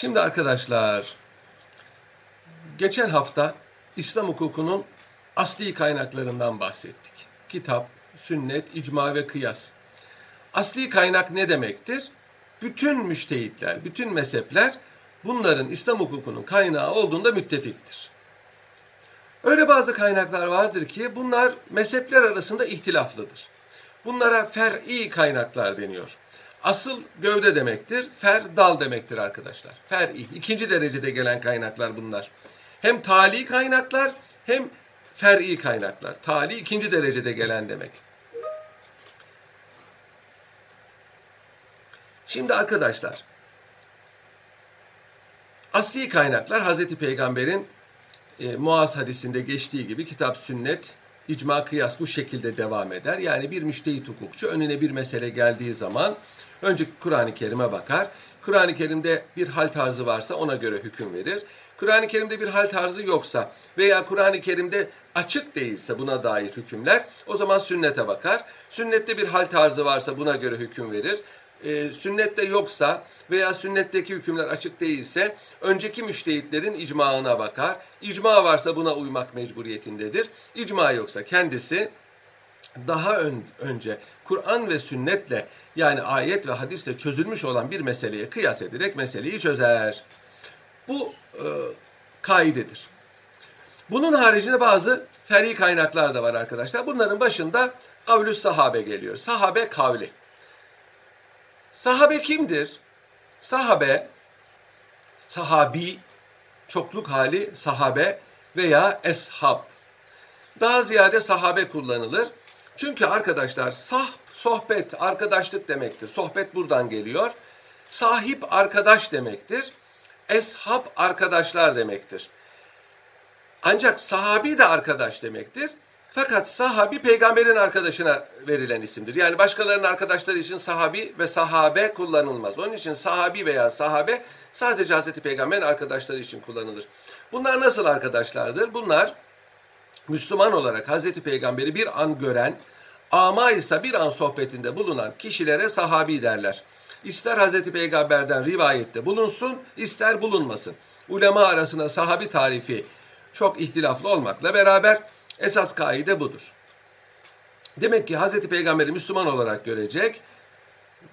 Şimdi arkadaşlar, geçen hafta İslam hukukunun asli kaynaklarından bahsettik. Kitap, sünnet, icma ve kıyas. Asli kaynak ne demektir? Bütün müştehitler, bütün mezhepler bunların İslam hukukunun kaynağı olduğunda müttefiktir. Öyle bazı kaynaklar vardır ki bunlar mezhepler arasında ihtilaflıdır. Bunlara fer'i kaynaklar deniyor. Asıl gövde demektir, fer dal demektir arkadaşlar. Fer'i, ikinci derecede gelen kaynaklar bunlar. Hem tali kaynaklar hem fer'i kaynaklar. Tali ikinci derecede gelen demek. Şimdi arkadaşlar, asli kaynaklar Hazreti Peygamber'in e, Muaz hadisinde geçtiği gibi kitap, sünnet, icma, kıyas bu şekilde devam eder. Yani bir müştehit hukukçu önüne bir mesele geldiği zaman önce Kur'an-ı Kerim'e bakar. Kur'an-ı Kerim'de bir hal tarzı varsa ona göre hüküm verir. Kur'an-ı Kerim'de bir hal tarzı yoksa veya Kur'an-ı Kerim'de açık değilse buna dair hükümler o zaman sünnete bakar. Sünnette bir hal tarzı varsa buna göre hüküm verir e, sünnette yoksa veya sünnetteki hükümler açık değilse önceki müştehitlerin icmaına bakar. İcma varsa buna uymak mecburiyetindedir. İcma yoksa kendisi daha ön, önce Kur'an ve sünnetle yani ayet ve hadisle çözülmüş olan bir meseleye kıyas ederek meseleyi çözer. Bu e, kaidedir. Bunun haricinde bazı fer'i kaynaklar da var arkadaşlar. Bunların başında kavlü sahabe geliyor. Sahabe kavli. Sahabe kimdir? Sahabe, sahabi, çokluk hali sahabe veya eshab. Daha ziyade sahabe kullanılır. Çünkü arkadaşlar sah, sohbet, arkadaşlık demektir. Sohbet buradan geliyor. Sahip arkadaş demektir. Eshab arkadaşlar demektir. Ancak sahabi de arkadaş demektir. Fakat sahabi peygamberin arkadaşına verilen isimdir. Yani başkalarının arkadaşları için sahabi ve sahabe kullanılmaz. Onun için sahabi veya sahabe sadece Hazreti Peygamber'in arkadaşları için kullanılır. Bunlar nasıl arkadaşlardır? Bunlar Müslüman olarak Hazreti Peygamber'i bir an gören, ama ise bir an sohbetinde bulunan kişilere sahabi derler. İster Hazreti Peygamber'den rivayette bulunsun, ister bulunmasın. Ulema arasında sahabi tarifi çok ihtilaflı olmakla beraber Esas kaide budur. Demek ki Hz. Peygamber'i Müslüman olarak görecek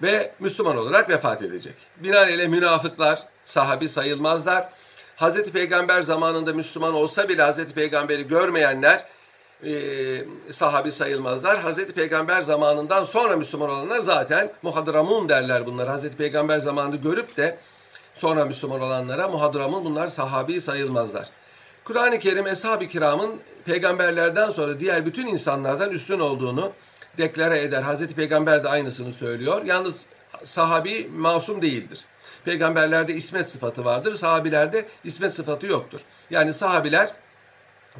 ve Müslüman olarak vefat edecek. Binaenaleyh münafıklar sahabi sayılmazlar. Hz. Peygamber zamanında Müslüman olsa bile Hz. Peygamber'i görmeyenler e, sahabi sayılmazlar. Hz. Peygamber zamanından sonra Müslüman olanlar zaten muhadramun derler bunlar. Hz. Peygamber zamanını görüp de sonra Müslüman olanlara muhadramun bunlar sahabi sayılmazlar. Kur'an-ı Kerim Eshab-ı Kiram'ın peygamberlerden sonra diğer bütün insanlardan üstün olduğunu deklare eder. Hazreti Peygamber de aynısını söylüyor. Yalnız sahabi masum değildir. Peygamberlerde ismet sıfatı vardır, sahabilerde ismet sıfatı yoktur. Yani sahabiler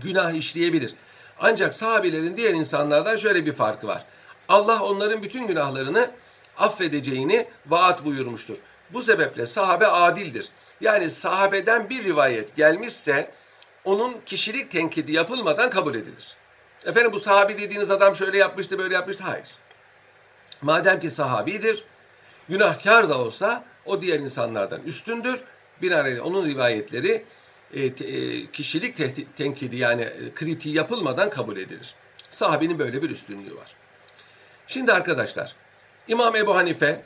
günah işleyebilir. Ancak sahabilerin diğer insanlardan şöyle bir farkı var. Allah onların bütün günahlarını affedeceğini vaat buyurmuştur. Bu sebeple sahabe adildir. Yani sahabeden bir rivayet gelmişse onun kişilik tenkidi yapılmadan kabul edilir. Efendim bu sahabi dediğiniz adam şöyle yapmıştı, böyle yapmıştı. Hayır. Madem ki sahabidir, günahkar da olsa o diğer insanlardan üstündür. Binaenaleyh onun rivayetleri e, te, e, kişilik tehdit, tenkidi yani e, kritiği yapılmadan kabul edilir. Sahabinin böyle bir üstünlüğü var. Şimdi arkadaşlar, İmam Ebu Hanife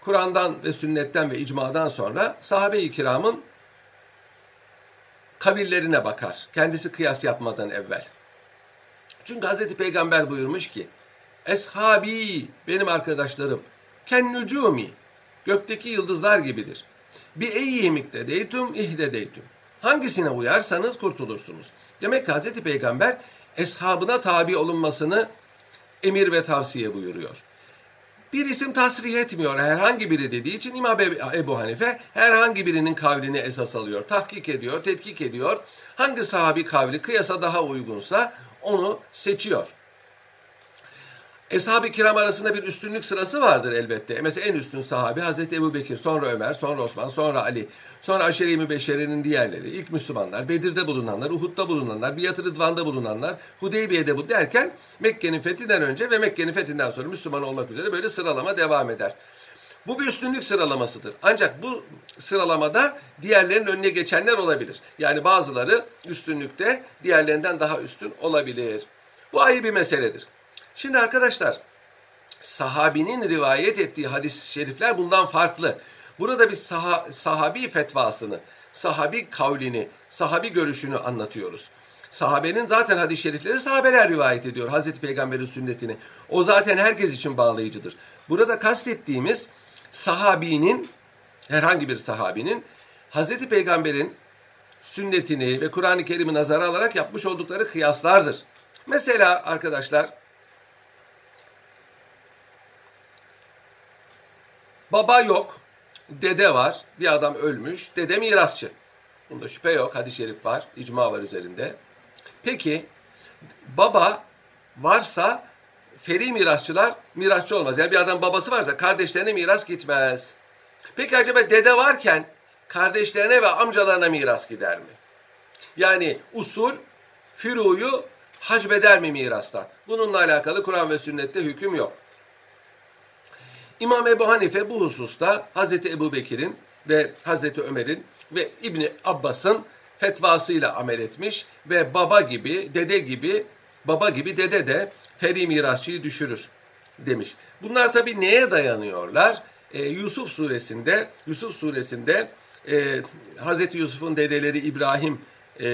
Kur'an'dan ve sünnetten ve icmadan sonra sahabe-i kiramın kabillerine bakar. Kendisi kıyas yapmadan evvel. Çünkü Hazreti Peygamber buyurmuş ki Eshabi benim arkadaşlarım ken nucumi gökteki yıldızlar gibidir. Bir eyyimikte deytum ihde deytum. Hangisine uyarsanız kurtulursunuz. Demek ki Hazreti Peygamber eshabına tabi olunmasını emir ve tavsiye buyuruyor. Bir isim tasrih etmiyor herhangi biri dediği için İmam Ebu Hanife herhangi birinin kavlini esas alıyor. Tahkik ediyor, tetkik ediyor. Hangi sahabi kavli kıyasa daha uygunsa onu seçiyor. Eshab-ı kiram arasında bir üstünlük sırası vardır elbette. Mesela en üstün sahabi Hazreti Ebu Bekir, sonra Ömer, sonra Osman, sonra Ali, sonra Aşeri-i Mübeşşere'nin diğerleri, ilk Müslümanlar, Bedir'de bulunanlar, Uhud'da bulunanlar, Biat-ı Rıdvan'da bulunanlar, Hudeybiye'de bu derken Mekke'nin fethinden önce ve Mekke'nin fethinden sonra Müslüman olmak üzere böyle sıralama devam eder. Bu bir üstünlük sıralamasıdır. Ancak bu sıralamada diğerlerinin önüne geçenler olabilir. Yani bazıları üstünlükte diğerlerinden daha üstün olabilir. Bu ayrı bir meseledir. Şimdi arkadaşlar sahabinin rivayet ettiği hadis-i şerifler bundan farklı. Burada bir saha, sahabi fetvasını, sahabi kavlini, sahabi görüşünü anlatıyoruz. Sahabenin zaten hadis-i şerifleri sahabeler rivayet ediyor Hazreti Peygamber'in sünnetini. O zaten herkes için bağlayıcıdır. Burada kastettiğimiz sahabinin, herhangi bir sahabinin Hazreti Peygamber'in sünnetini ve Kur'an-ı Kerim'i nazara alarak yapmış oldukları kıyaslardır. Mesela arkadaşlar baba yok, dede var, bir adam ölmüş, dede mirasçı. Bunda şüphe yok, hadis-i şerif var, icma var üzerinde. Peki baba varsa feri mirasçılar mirasçı olmaz. Yani bir adam babası varsa kardeşlerine miras gitmez. Peki acaba dede varken kardeşlerine ve amcalarına miras gider mi? Yani usul firuyu hacbeder mi mirastan? Bununla alakalı Kur'an ve sünnette hüküm yok. İmam Ebu Hanife bu hususta Hazreti Ebu Bekir'in ve Hazreti Ömer'in ve İbni Abbas'ın fetvasıyla amel etmiş ve baba gibi, dede gibi, baba gibi dede de feri mirasçıyı düşürür demiş. Bunlar tabi neye dayanıyorlar? Ee, Yusuf suresinde, Yusuf suresinde e, Hazreti Yusuf'un dedeleri İbrahim e,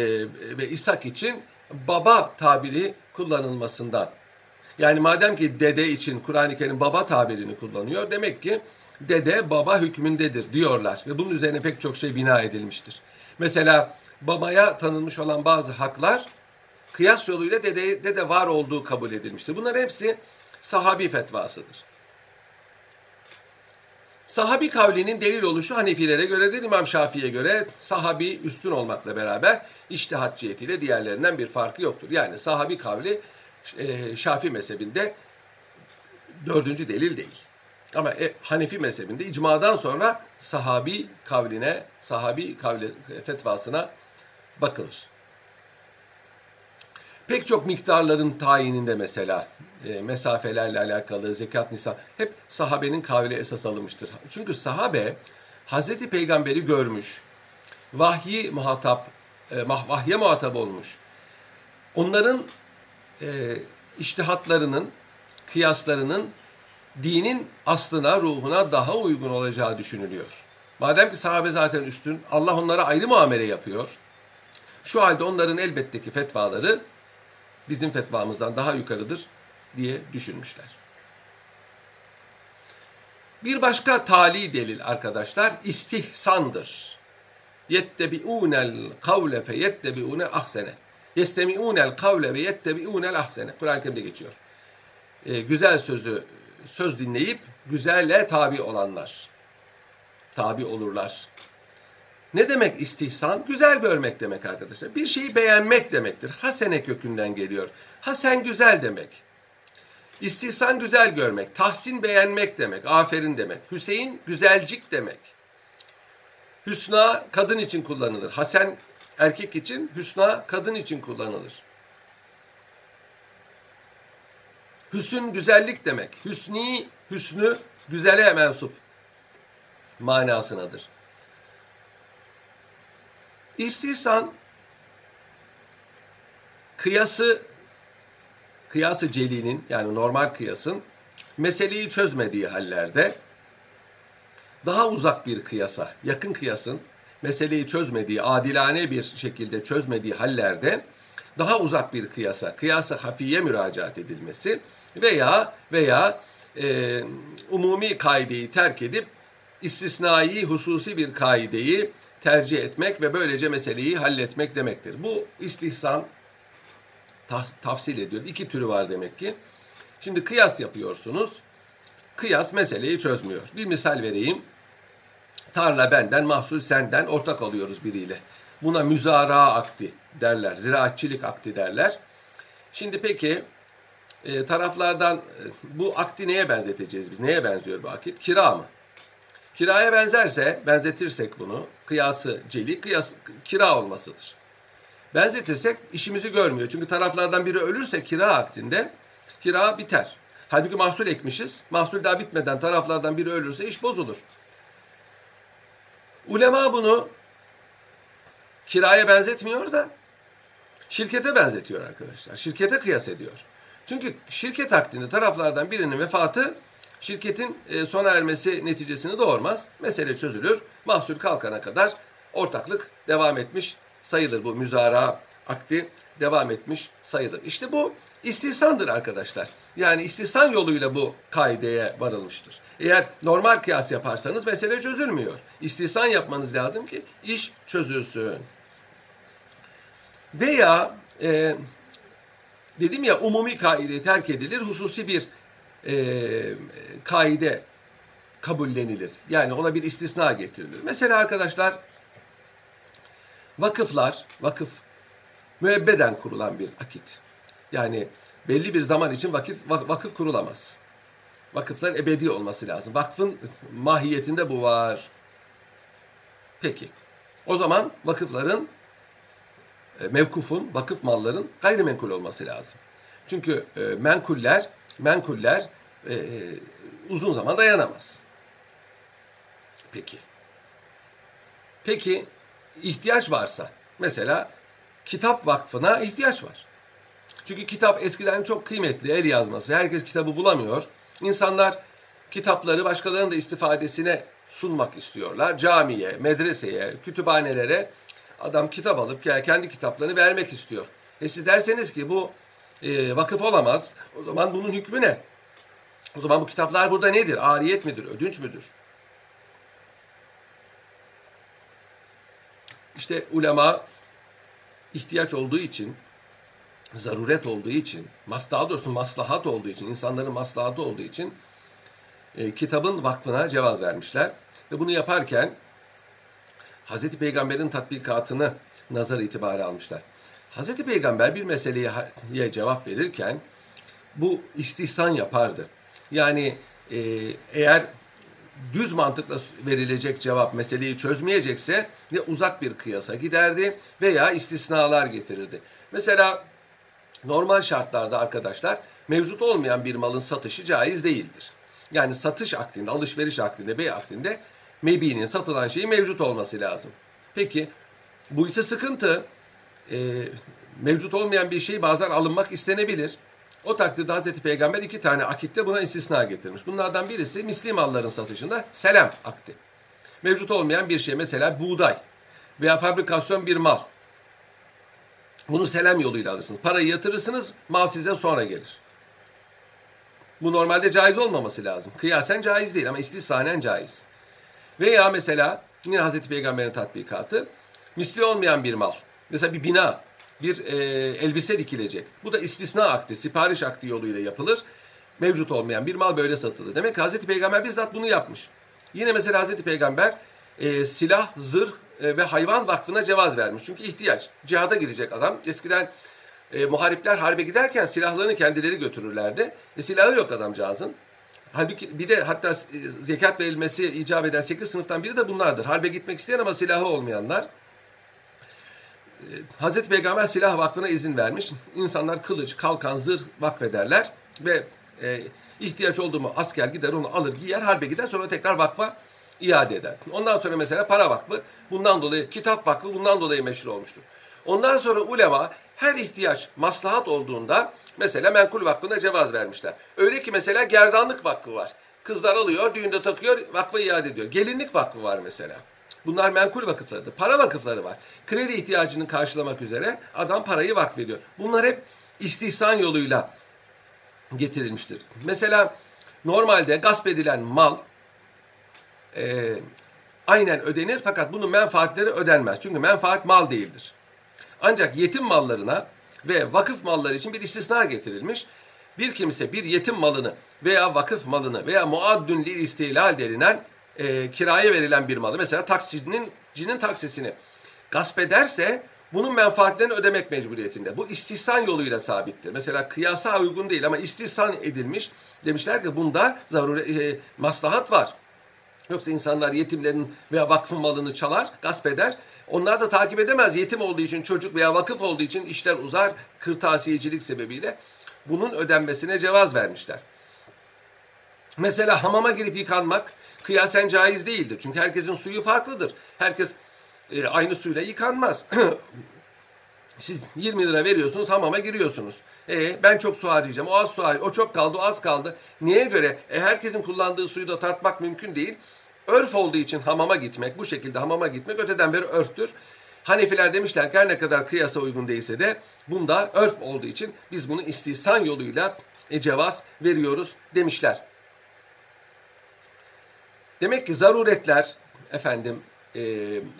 ve İshak için baba tabiri kullanılmasından. Yani madem ki dede için Kur'an-ı Kerim baba tabirini kullanıyor, demek ki dede baba hükmündedir diyorlar ve bunun üzerine pek çok şey bina edilmiştir. Mesela babaya tanınmış olan bazı haklar kıyas yoluyla dede, de var olduğu kabul edilmiştir. Bunlar hepsi sahabi fetvasıdır. Sahabi kavlinin delil oluşu Hanefilere göredir. İmam Şafii'ye göre sahabi üstün olmakla beraber iştihat cihetiyle diğerlerinden bir farkı yoktur. Yani sahabi kavli e, Şafii mezhebinde dördüncü delil değil. Ama e, Hanefi mezhebinde icmadan sonra sahabi kavline, sahabi kavli fetvasına bakılır. Pek çok miktarların tayininde mesela e, mesafelerle alakalı zekat nisan hep sahabenin kavli esas alınmıştır. Çünkü sahabe Hazreti Peygamberi görmüş, vahyi muhatap, e, vahye muhatap olmuş. Onların e, iştihatlarının, kıyaslarının dinin aslına, ruhuna daha uygun olacağı düşünülüyor. Madem ki sahabe zaten üstün, Allah onlara ayrı muamele yapıyor. Şu halde onların elbette ki fetvaları bizim fetvamızdan daha yukarıdır diye düşünmüşler. Bir başka tali delil arkadaşlar istihsandır. Yettebi'ûnel kavle fe yettebi'ûne ahsene. Yestemi'ûnel kavle ve yettebi'ûnel ahsene. Kur'an-ı Kerim'de geçiyor. Ee, güzel sözü söz dinleyip güzelle tabi olanlar. Tabi olurlar. Ne demek istihsan? Güzel görmek demek arkadaşlar. Bir şeyi beğenmek demektir. Hasene kökünden geliyor. Hasen güzel demek. İstihsan güzel görmek. Tahsin beğenmek demek. Aferin demek. Hüseyin güzelcik demek. Hüsna kadın için kullanılır. Hasen erkek için, hüsna kadın için kullanılır. Hüsün güzellik demek. Hüsni, hüsnü güzele mensup manasınadır. İstihsan kıyası kıyası celinin yani normal kıyasın meseleyi çözmediği hallerde daha uzak bir kıyasa, yakın kıyasın meseleyi çözmediği, adilane bir şekilde çözmediği hallerde daha uzak bir kıyasa, kıyasa hafiye müracaat edilmesi veya veya e, umumi kaideyi terk edip istisnai hususi bir kaideyi tercih etmek ve böylece meseleyi halletmek demektir. Bu istihsan tafsil ediyor. İki türü var demek ki. Şimdi kıyas yapıyorsunuz. Kıyas meseleyi çözmüyor. Bir misal vereyim. Tarla benden, mahsul senden ortak alıyoruz biriyle. Buna müzara akti derler. Ziraatçilik akti derler. Şimdi peki e, taraflardan e, bu akti neye benzeteceğiz biz? Neye benziyor bu akit? Kira mı? Kiraya benzerse, benzetirsek bunu, kıyası celi, kıyas, kira olmasıdır. Benzetirsek işimizi görmüyor. Çünkü taraflardan biri ölürse kira aktinde kira biter. Halbuki mahsul ekmişiz. Mahsul daha bitmeden taraflardan biri ölürse iş bozulur. Ulema bunu kiraya benzetmiyor da şirkete benzetiyor arkadaşlar. Şirkete kıyas ediyor. Çünkü şirket akdinde taraflardan birinin vefatı şirketin e, sona ermesi neticesini doğurmaz. Mesele çözülür. Mahsul kalkana kadar ortaklık devam etmiş sayılır. Bu müzara akdi devam etmiş sayılır. İşte bu istihsandır arkadaşlar. Yani istihsan yoluyla bu kaideye varılmıştır. Eğer normal kıyas yaparsanız mesele çözülmüyor. İstihsan yapmanız lazım ki iş çözülsün. Veya e, dedim ya umumi kaide terk edilir, hususi bir e, kaide kabullenilir. Yani ona bir istisna getirilir. Mesela arkadaşlar vakıflar, vakıf müebbeden kurulan bir akit. Yani belli bir zaman için vakıf, vakıf kurulamaz. Vakıfların ebedi olması lazım. Vakfın mahiyetinde bu var. Peki. O zaman vakıfların e, mevkufun, vakıf malların gayrimenkul olması lazım. Çünkü e, menkuller, menkuller e, uzun zaman dayanamaz. Peki. Peki ihtiyaç varsa, mesela kitap vakfına ihtiyaç var. Çünkü kitap eskiden çok kıymetli, el yazması. Herkes kitabı bulamıyor. İnsanlar kitapları başkalarının da istifadesine sunmak istiyorlar. Camiye, medreseye, kütüphanelere adam kitap alıp kendi kitaplarını vermek istiyor. E siz derseniz ki bu e, vakıf olamaz. O zaman bunun hükmü ne? O zaman bu kitaplar burada nedir? Ariyet midir? Ödünç müdür? İşte ulema ihtiyaç olduğu için, zaruret olduğu için, mas daha doğrusu maslahat olduğu için, insanların maslahatı olduğu için e, kitabın vakfına cevaz vermişler. Ve bunu yaparken Hazreti Peygamber'in tatbikatını nazar itibarı almışlar. Hazreti Peygamber bir meseleye cevap verirken bu istihsan yapardı. Yani e, eğer düz mantıkla verilecek cevap meseleyi çözmeyecekse ya uzak bir kıyasa giderdi veya istisnalar getirirdi. Mesela normal şartlarda arkadaşlar mevcut olmayan bir malın satışı caiz değildir. Yani satış akdinde, alışveriş akdinde, bey akdinde mebinin satılan şeyi mevcut olması lazım. Peki bu ise sıkıntı. E, mevcut olmayan bir şey bazen alınmak istenebilir. O takdirde Hazreti Peygamber iki tane akitle buna istisna getirmiş. Bunlardan birisi misli malların satışında selam akdi. Mevcut olmayan bir şey mesela buğday veya fabrikasyon bir mal. Bunu selam yoluyla alırsınız. Parayı yatırırsınız, mal size sonra gelir. Bu normalde caiz olmaması lazım. Kıyasen caiz değil ama istisnanen caiz. Veya mesela yine Hazreti Peygamber'in tatbikatı misli olmayan bir mal. Mesela bir bina bir e, elbise dikilecek. Bu da istisna akdi, sipariş akdi yoluyla yapılır. Mevcut olmayan bir mal böyle satılır. Demek ki Hazreti Peygamber bizzat bunu yapmış. Yine mesela Hazreti Peygamber e, silah, zırh e, ve hayvan vakfına cevaz vermiş. Çünkü ihtiyaç. Cihada gidecek adam. Eskiden e, muharipler harbe giderken silahlarını kendileri götürürlerdi. E, silahı yok adamcağızın. Halbuki bir de hatta e, zekat verilmesi icap eden 8 sınıftan biri de bunlardır. Harbe gitmek isteyen ama silahı olmayanlar. Ee, Hazreti Peygamber silah vakfına izin vermiş. İnsanlar kılıç, kalkan, zırh vakfederler ve e, ihtiyaç olduğu mu asker gider onu alır giyer harbe gider sonra tekrar vakfa iade eder. Ondan sonra mesela para vakfı bundan dolayı kitap vakfı bundan dolayı meşhur olmuştur. Ondan sonra ulema her ihtiyaç maslahat olduğunda mesela menkul vakfına cevaz vermişler. Öyle ki mesela gerdanlık vakfı var. Kızlar alıyor, düğünde takıyor, vakfa iade ediyor. Gelinlik vakfı var mesela. Bunlar menkul vakıflarıdır. Para vakıfları var. Kredi ihtiyacını karşılamak üzere adam parayı vakfediyor. Bunlar hep istihsan yoluyla getirilmiştir. Mesela normalde gasp edilen mal e, aynen ödenir fakat bunun menfaatleri ödenmez. Çünkü menfaat mal değildir. Ancak yetim mallarına ve vakıf malları için bir istisna getirilmiş. Bir kimse bir yetim malını veya vakıf malını veya muaddün li istilal denilen e, kiraya verilen bir malı mesela taksicinin cinin taksisini gasp ederse bunun menfaatlerini ödemek mecburiyetinde. Bu istihsan yoluyla sabittir. Mesela kıyasa uygun değil ama istihsan edilmiş. Demişler ki bunda zaruri, e, maslahat var. Yoksa insanlar yetimlerin veya vakfın malını çalar, gasp eder. Onlar da takip edemez. Yetim olduğu için, çocuk veya vakıf olduğu için işler uzar. Kırtasiyecilik sebebiyle bunun ödenmesine cevaz vermişler. Mesela hamama girip yıkanmak kıyasen caiz değildir. Çünkü herkesin suyu farklıdır. Herkes e, aynı suyla yıkanmaz. Siz 20 lira veriyorsunuz hamama giriyorsunuz. E, ben çok su harcayacağım. O az su harcayacağım. O çok kaldı, o az kaldı. Niye göre? E, herkesin kullandığı suyu da tartmak mümkün değil. Örf olduğu için hamama gitmek, bu şekilde hamama gitmek öteden beri örftür. Hanefiler demişler ki her ne kadar kıyasa uygun değilse de bunda örf olduğu için biz bunu istihsan yoluyla e, cevaz veriyoruz demişler. Demek ki zaruretler, efendim, e,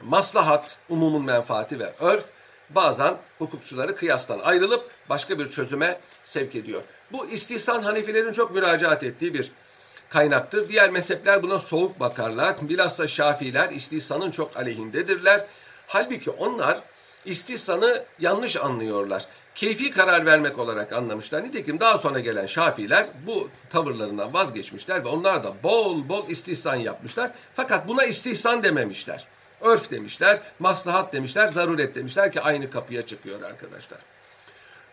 maslahat, umumun menfaati ve örf bazen hukukçuları kıyastan ayrılıp başka bir çözüme sevk ediyor. Bu istihsan Hanefilerin çok müracaat ettiği bir kaynaktır. Diğer mezhepler buna soğuk bakarlar. Bilhassa Şafiler istihsanın çok aleyhindedirler. Halbuki onlar istihsanı yanlış anlıyorlar. Keyfi karar vermek olarak anlamışlar. Nitekim daha sonra gelen Şafiler bu tavırlarından vazgeçmişler ve onlar da bol bol istihsan yapmışlar. Fakat buna istihsan dememişler. Örf demişler, maslahat demişler, zaruret demişler ki aynı kapıya çıkıyor arkadaşlar.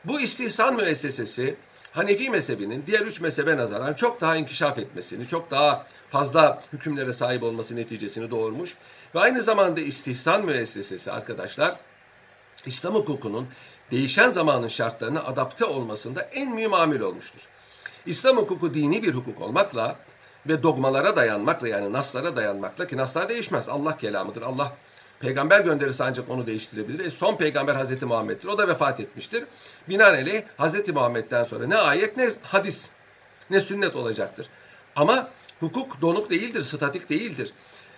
Bu istihsan müessesesi Hanefi mezhebinin diğer üç mezhebe nazaran çok daha inkişaf etmesini, çok daha fazla hükümlere sahip olması neticesini doğurmuş. Ve aynı zamanda istihsan müessesesi arkadaşlar İslam hukukunun değişen zamanın şartlarına adapte olmasında en mühim amil olmuştur. İslam hukuku dini bir hukuk olmakla ve dogmalara dayanmakla yani naslara dayanmakla ki naslar değişmez. Allah kelamıdır. Allah peygamber gönderirse ancak onu değiştirebilir. E son peygamber Hazreti Muhammed'dir. O da vefat etmiştir. Binaenaleyh Hazreti Muhammed'den sonra ne ayet ne hadis ne sünnet olacaktır. Ama hukuk donuk değildir, statik değildir.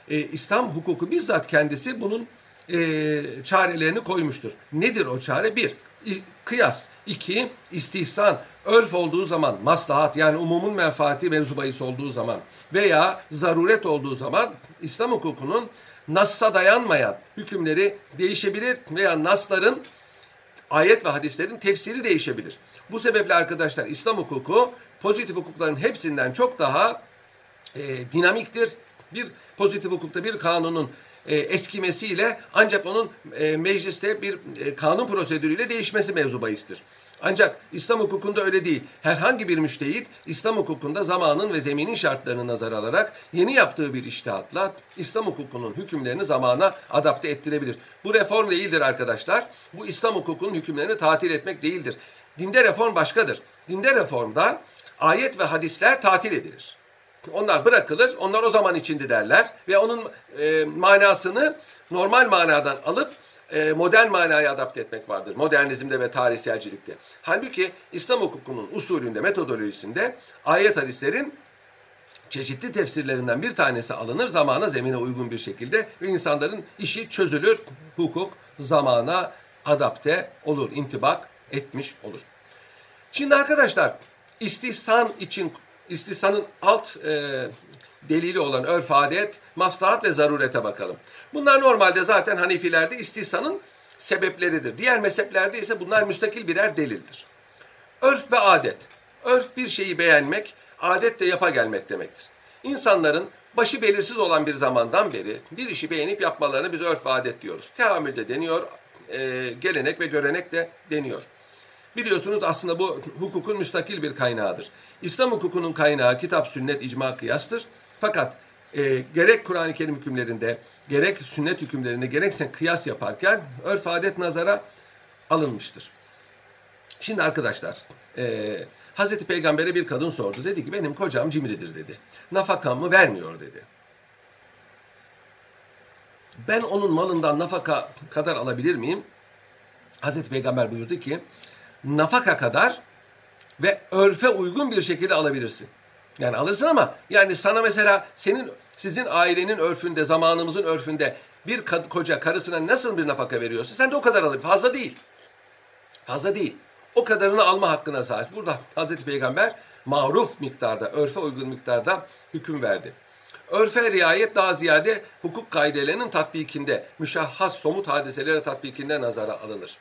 E, İslam hukuku bizzat kendisi bunun e, çarelerini koymuştur. Nedir o çare? Bir, kıyas. İki, istihsan. Örf olduğu zaman, maslahat yani umumun menfaati mevzu olduğu zaman veya zaruret olduğu zaman İslam hukukunun Nas'a dayanmayan hükümleri değişebilir veya Nas'ların ayet ve hadislerin tefsiri değişebilir. Bu sebeple arkadaşlar İslam hukuku pozitif hukukların hepsinden çok daha e, dinamiktir. Bir pozitif hukukta bir kanunun e, eskimesiyle ancak onun e, mecliste bir e, kanun prosedürüyle değişmesi mevzu bahistir. Ancak İslam hukukunda öyle değil. Herhangi bir müştehit İslam hukukunda zamanın ve zeminin şartlarını nazar alarak yeni yaptığı bir iştihatla İslam hukukunun hükümlerini zamana adapte ettirebilir. Bu reform değildir arkadaşlar. Bu İslam hukukunun hükümlerini tatil etmek değildir. Dinde reform başkadır. Dinde reformda ayet ve hadisler tatil edilir. Onlar bırakılır, onlar o zaman içindi derler ve onun e, manasını normal manadan alıp e, modern manaya adapte etmek vardır. Modernizmde ve tarihselcilikte. Halbuki İslam hukukunun usulünde, metodolojisinde ayet hadislerin çeşitli tefsirlerinden bir tanesi alınır zamana zemine uygun bir şekilde ve insanların işi çözülür. Hukuk zamana adapte olur, intibak etmiş olur. Şimdi arkadaşlar istihsan için istihsanın alt e, delili olan örf adet, maslahat ve zarurete bakalım. Bunlar normalde zaten Hanefilerde istihsanın sebepleridir. Diğer mezheplerde ise bunlar müstakil birer delildir. Örf ve adet. Örf bir şeyi beğenmek, adet de yapa gelmek demektir. İnsanların başı belirsiz olan bir zamandan beri bir işi beğenip yapmalarını biz örf ve adet diyoruz. Teamülde deniyor, e, gelenek ve görenek de deniyor. Biliyorsunuz aslında bu hukukun müstakil bir kaynağıdır. İslam hukukunun kaynağı kitap, sünnet, icma, kıyastır. Fakat e, gerek Kur'an-ı Kerim hükümlerinde, gerek sünnet hükümlerinde, gerekse kıyas yaparken örf adet nazara alınmıştır. Şimdi arkadaşlar, e, Hazreti Peygamber'e bir kadın sordu. Dedi ki benim kocam cimridir dedi. Nafakamı vermiyor dedi. Ben onun malından nafaka kadar alabilir miyim? Hazreti Peygamber buyurdu ki nafaka kadar ve örfe uygun bir şekilde alabilirsin. Yani alırsın ama yani sana mesela senin sizin ailenin örfünde, zamanımızın örfünde bir koca karısına nasıl bir nafaka veriyorsa sen de o kadar alır. Fazla değil. Fazla değil. O kadarını alma hakkına sahip. Burada Hazreti Peygamber maruf miktarda, örfe uygun miktarda hüküm verdi. Örfe riayet daha ziyade hukuk kaidelerinin tatbikinde, müşahhas somut hadiselere tatbikinde nazara alınır.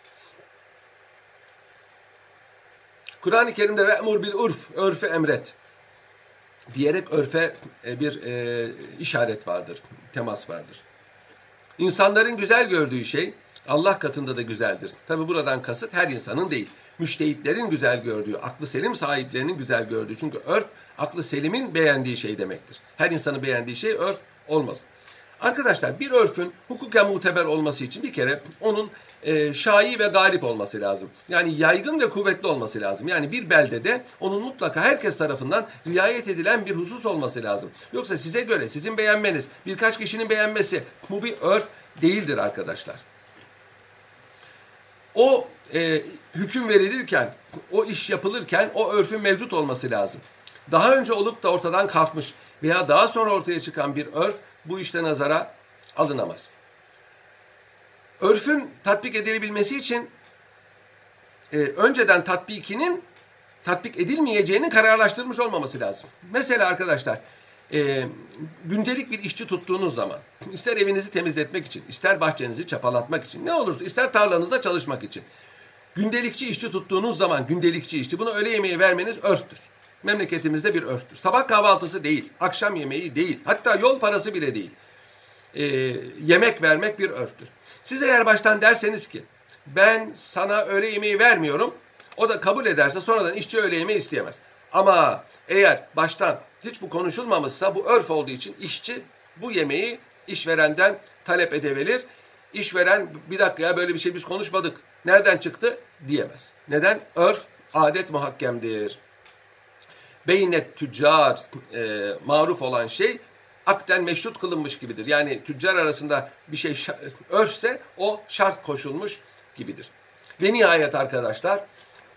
Kur'an-ı Kerim'de ve emur bil urf, örfe emret diyerek örfe e, bir e, işaret vardır, temas vardır. İnsanların güzel gördüğü şey Allah katında da güzeldir. Tabi buradan kasıt her insanın değil. müştehitlerin güzel gördüğü, aklı selim sahiplerinin güzel gördüğü. Çünkü örf aklı selimin beğendiği şey demektir. Her insanın beğendiği şey örf olmaz. Arkadaşlar bir örfün hukuken muteber olması için bir kere onun e, şai ve galip olması lazım. Yani yaygın ve kuvvetli olması lazım. Yani bir beldede onun mutlaka herkes tarafından riayet edilen bir husus olması lazım. Yoksa size göre sizin beğenmeniz, birkaç kişinin beğenmesi bu bir örf değildir arkadaşlar. O e, hüküm verilirken, o iş yapılırken o örfün mevcut olması lazım. Daha önce olup da ortadan kalkmış veya daha sonra ortaya çıkan bir örf bu işte nazara alınamaz. Örfün tatbik edilebilmesi için e, önceden tatbikinin tatbik edilmeyeceğinin kararlaştırılmış olmaması lazım. Mesela arkadaşlar e, gündelik bir işçi tuttuğunuz zaman ister evinizi temizletmek için, ister bahçenizi çapalatmak için, ne olursa ister tarlanızda çalışmak için. Gündelikçi işçi tuttuğunuz zaman gündelikçi işçi bunu öğle yemeği vermeniz örftür. Memleketimizde bir örftür. Sabah kahvaltısı değil, akşam yemeği değil, hatta yol parası bile değil. E, yemek vermek bir örftür. Siz eğer baştan derseniz ki ben sana öğle yemeği vermiyorum, o da kabul ederse sonradan işçi öğle yemeği isteyemez. Ama eğer baştan hiç bu konuşulmamışsa bu örf olduğu için işçi bu yemeği işverenden talep edebilir. İşveren bir dakika ya böyle bir şey biz konuşmadık. Nereden çıktı diyemez. Neden? Örf adet muhakkemdir. Beynet tüccar e, maruf olan şey akten meşrut kılınmış gibidir. Yani tüccar arasında bir şey örfse o şart koşulmuş gibidir. Ve nihayet arkadaşlar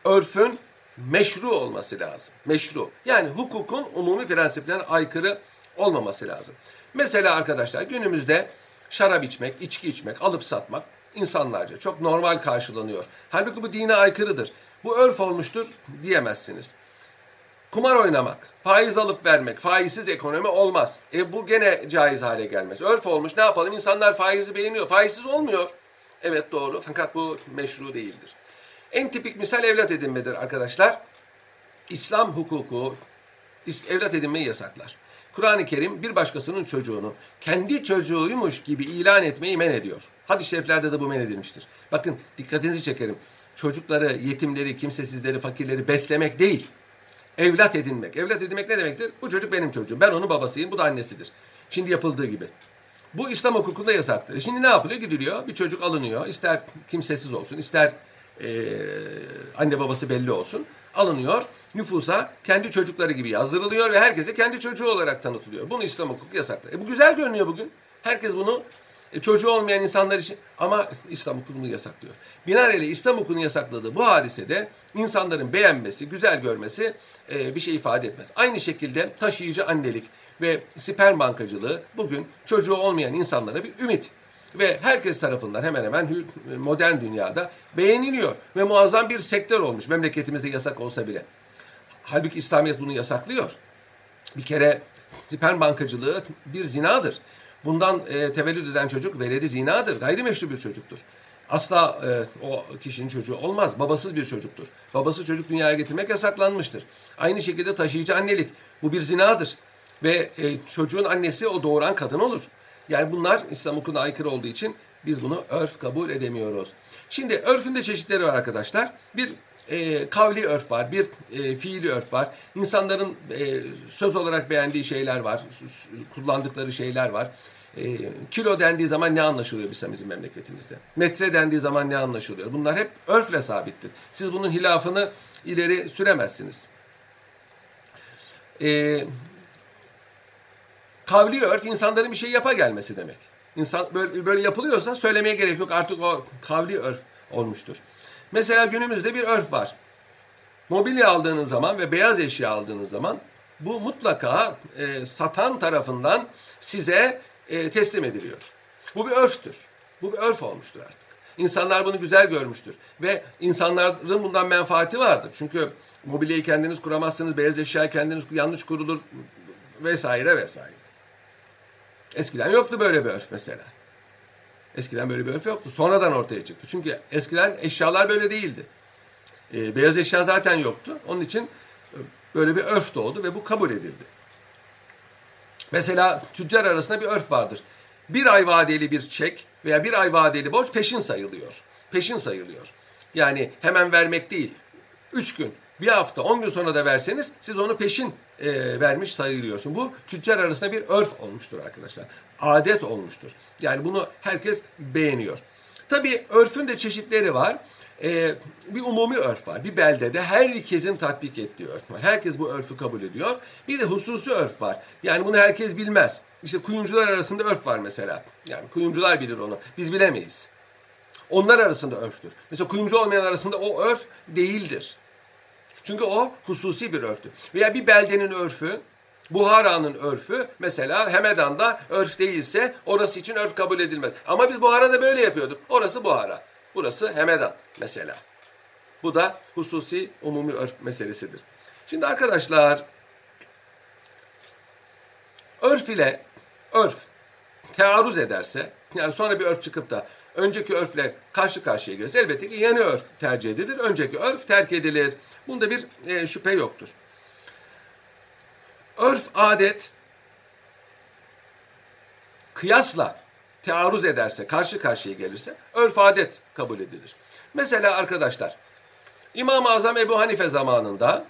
örfün meşru olması lazım. Meşru. Yani hukukun umumi prensiplerine aykırı olmaması lazım. Mesela arkadaşlar günümüzde şarap içmek, içki içmek, alıp satmak insanlarca çok normal karşılanıyor. Halbuki bu dine aykırıdır. Bu örf olmuştur diyemezsiniz. Kumar oynamak, faiz alıp vermek, faizsiz ekonomi olmaz. E bu gene caiz hale gelmez. Örf olmuş ne yapalım? İnsanlar faizi beğeniyor. Faizsiz olmuyor. Evet doğru fakat bu meşru değildir. En tipik misal evlat edinmedir arkadaşlar. İslam hukuku evlat edinmeyi yasaklar. Kur'an-ı Kerim bir başkasının çocuğunu kendi çocuğuymuş gibi ilan etmeyi men ediyor. Hadis-i şeriflerde de bu men edilmiştir. Bakın dikkatinizi çekerim. Çocukları, yetimleri, kimsesizleri, fakirleri beslemek değil. Evlat edinmek. Evlat edinmek ne demektir? Bu çocuk benim çocuğum. Ben onun babasıyım, bu da annesidir. Şimdi yapıldığı gibi. Bu İslam hukukunda yasaktır. Şimdi ne yapılıyor? Gidiliyor, bir çocuk alınıyor. İster kimsesiz olsun, ister e, anne babası belli olsun alınıyor. Nüfusa kendi çocukları gibi yazdırılıyor ve herkese kendi çocuğu olarak tanıtılıyor. Bunu İslam hukuku yasaklıyor. E bu güzel görünüyor bugün. Herkes bunu e, çocuğu olmayan insanlar için ama İslam hukukunu yasaklıyor. Binaenaleyh İslam hukukunun yasakladığı bu hadisede insanların beğenmesi, güzel görmesi e, bir şey ifade etmez. Aynı şekilde taşıyıcı annelik ve sperm bankacılığı bugün çocuğu olmayan insanlara bir ümit ve herkes tarafından hemen hemen modern dünyada beğeniliyor ve muazzam bir sektör olmuş memleketimizde yasak olsa bile. Halbuki İslamiyet bunu yasaklıyor. Bir kere sperm bankacılığı bir zinadır. Bundan e, tevellüd eden çocuk veledi zinadır. Gayrimeşru bir çocuktur. Asla e, o kişinin çocuğu olmaz. Babasız bir çocuktur. Babası çocuk dünyaya getirmek yasaklanmıştır. Aynı şekilde taşıyıcı annelik. Bu bir zinadır. Ve e, çocuğun annesi o doğuran kadın olur. Yani bunlar İslam hukukuna aykırı olduğu için biz bunu örf kabul edemiyoruz. Şimdi örfün de çeşitleri var arkadaşlar. Bir e, kavli örf var, bir e, fiili örf var. İnsanların e, söz olarak beğendiği şeyler var, kullandıkları şeyler var. E, kilo dendiği zaman ne anlaşılıyor bizim, bizim memleketimizde? Metre dendiği zaman ne anlaşılıyor? Bunlar hep örfle sabittir. Siz bunun hilafını ileri süremezsiniz. E, kavli örf insanların bir şey yapa gelmesi demek. İnsan böyle, böyle yapılıyorsa söylemeye gerek yok. Artık o kavli örf olmuştur. Mesela günümüzde bir örf var. Mobilya aldığınız zaman ve beyaz eşya aldığınız zaman bu mutlaka e, satan tarafından size e, teslim ediliyor. Bu bir örftür. Bu bir örf olmuştur artık. İnsanlar bunu güzel görmüştür. Ve insanların bundan menfaati vardır. Çünkü mobilyayı kendiniz kuramazsınız, beyaz eşya kendiniz yanlış kurulur vesaire vesaire. Eskiden yoktu böyle bir örf mesela. Eskiden böyle bir örf yoktu. Sonradan ortaya çıktı. Çünkü eskiden eşyalar böyle değildi. E, beyaz eşya zaten yoktu. Onun için e, böyle bir örf doğdu ve bu kabul edildi. Mesela tüccar arasında bir örf vardır. Bir ay vadeli bir çek veya bir ay vadeli borç peşin sayılıyor. Peşin sayılıyor. Yani hemen vermek değil. 3 gün, bir hafta, 10 gün sonra da verseniz siz onu peşin e, vermiş sayılıyorsun. Bu tüccar arasında bir örf olmuştur arkadaşlar. Adet olmuştur. Yani bunu herkes beğeniyor. Tabii örfün de çeşitleri var. Ee, bir umumi örf var. Bir beldede herkesin tatbik ettiği örf var. Herkes bu örfü kabul ediyor. Bir de hususi örf var. Yani bunu herkes bilmez. İşte kuyumcular arasında örf var mesela. Yani kuyumcular bilir onu. Biz bilemeyiz. Onlar arasında örftür. Mesela kuyumcu olmayan arasında o örf değildir. Çünkü o hususi bir örftür. Veya bir beldenin örfü, Buhara'nın örfü mesela Hemedan'da örf değilse orası için örf kabul edilmez. Ama biz Buhara'da böyle yapıyorduk. Orası Buhara. Burası Hemedan mesela. Bu da hususi umumi örf meselesidir. Şimdi arkadaşlar örf ile örf tearruz ederse yani sonra bir örf çıkıp da önceki örfle karşı karşıya gelirse elbette ki yeni örf tercih edilir. Önceki örf terk edilir. Bunda bir e, şüphe yoktur. Örf adet kıyasla tearruz ederse, karşı karşıya gelirse örf adet kabul edilir. Mesela arkadaşlar İmam-ı Azam Ebu Hanife zamanında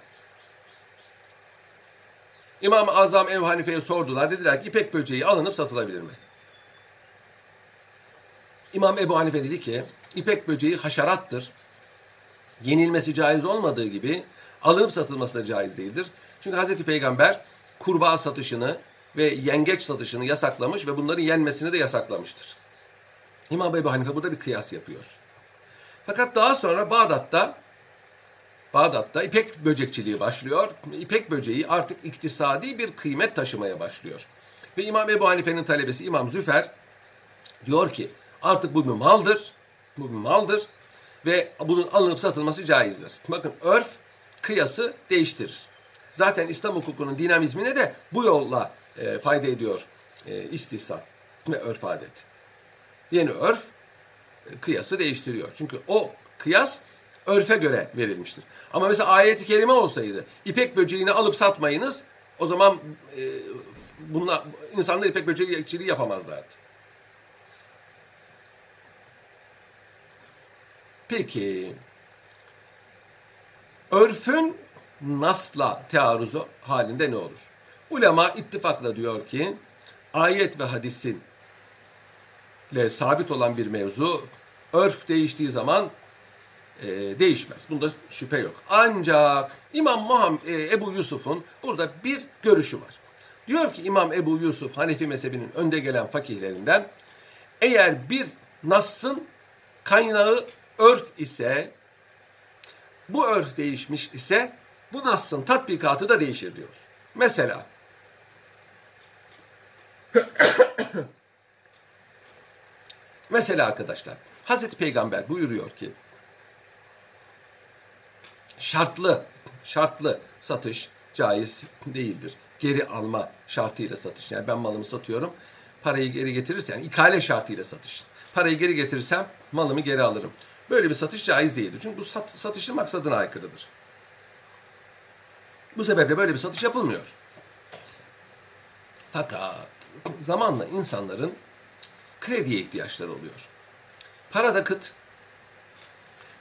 İmam-ı Azam Ebu Hanife'ye sordular. Dediler ki ipek böceği alınıp satılabilir mi? İmam Ebu Hanife dedi ki ipek böceği haşerattır. Yenilmesi caiz olmadığı gibi alınıp satılması da caiz değildir. Çünkü Hazreti Peygamber kurbağa satışını ve yengeç satışını yasaklamış ve bunların yenmesini de yasaklamıştır. İmam Ebu Hanife burada bir kıyas yapıyor. Fakat daha sonra Bağdat'ta Bağdat'ta ipek böcekçiliği başlıyor. İpek böceği artık iktisadi bir kıymet taşımaya başlıyor. Ve İmam Ebu Hanife'nin talebesi İmam Züfer diyor ki artık bu bir maldır. Bu bir maldır ve bunun alınıp satılması caizdir. Bakın örf kıyası değiştirir. Zaten İslam hukukunun dinamizmine de bu yolla e, fayda ediyor e, istihsan ve örf adet. Yeni örf kıyası değiştiriyor. Çünkü o kıyas örfe göre verilmiştir. Ama mesela ayeti kerime olsaydı ipek böceğini alıp satmayınız o zaman e, bunlar, insanlar ipek böceği yapamazlardı. Peki örfün nasla tearruzu halinde ne olur? Ulema ittifakla diyor ki ayet ve hadisin ile sabit olan bir mevzu örf değiştiği zaman e, değişmez. Bunda şüphe yok. Ancak İmam Muhammed, e, Ebu Yusuf'un burada bir görüşü var. Diyor ki İmam Ebu Yusuf Hanefi mezhebinin önde gelen fakihlerinden eğer bir Nas'ın kaynağı örf ise bu örf değişmiş ise bu Nas'ın tatbikatı da değişir diyor. Mesela Mesela arkadaşlar Hazreti Peygamber buyuruyor ki şartlı şartlı satış caiz değildir. Geri alma şartıyla satış. Yani ben malımı satıyorum. Parayı geri getirirsen yani ikale şartıyla satış. Parayı geri getirirsem malımı geri alırım. Böyle bir satış caiz değildir. Çünkü bu sat, satışın maksadına aykırıdır. Bu sebeple böyle bir satış yapılmıyor. Fakat zamanla insanların krediye ihtiyaçları oluyor. Para da kıt.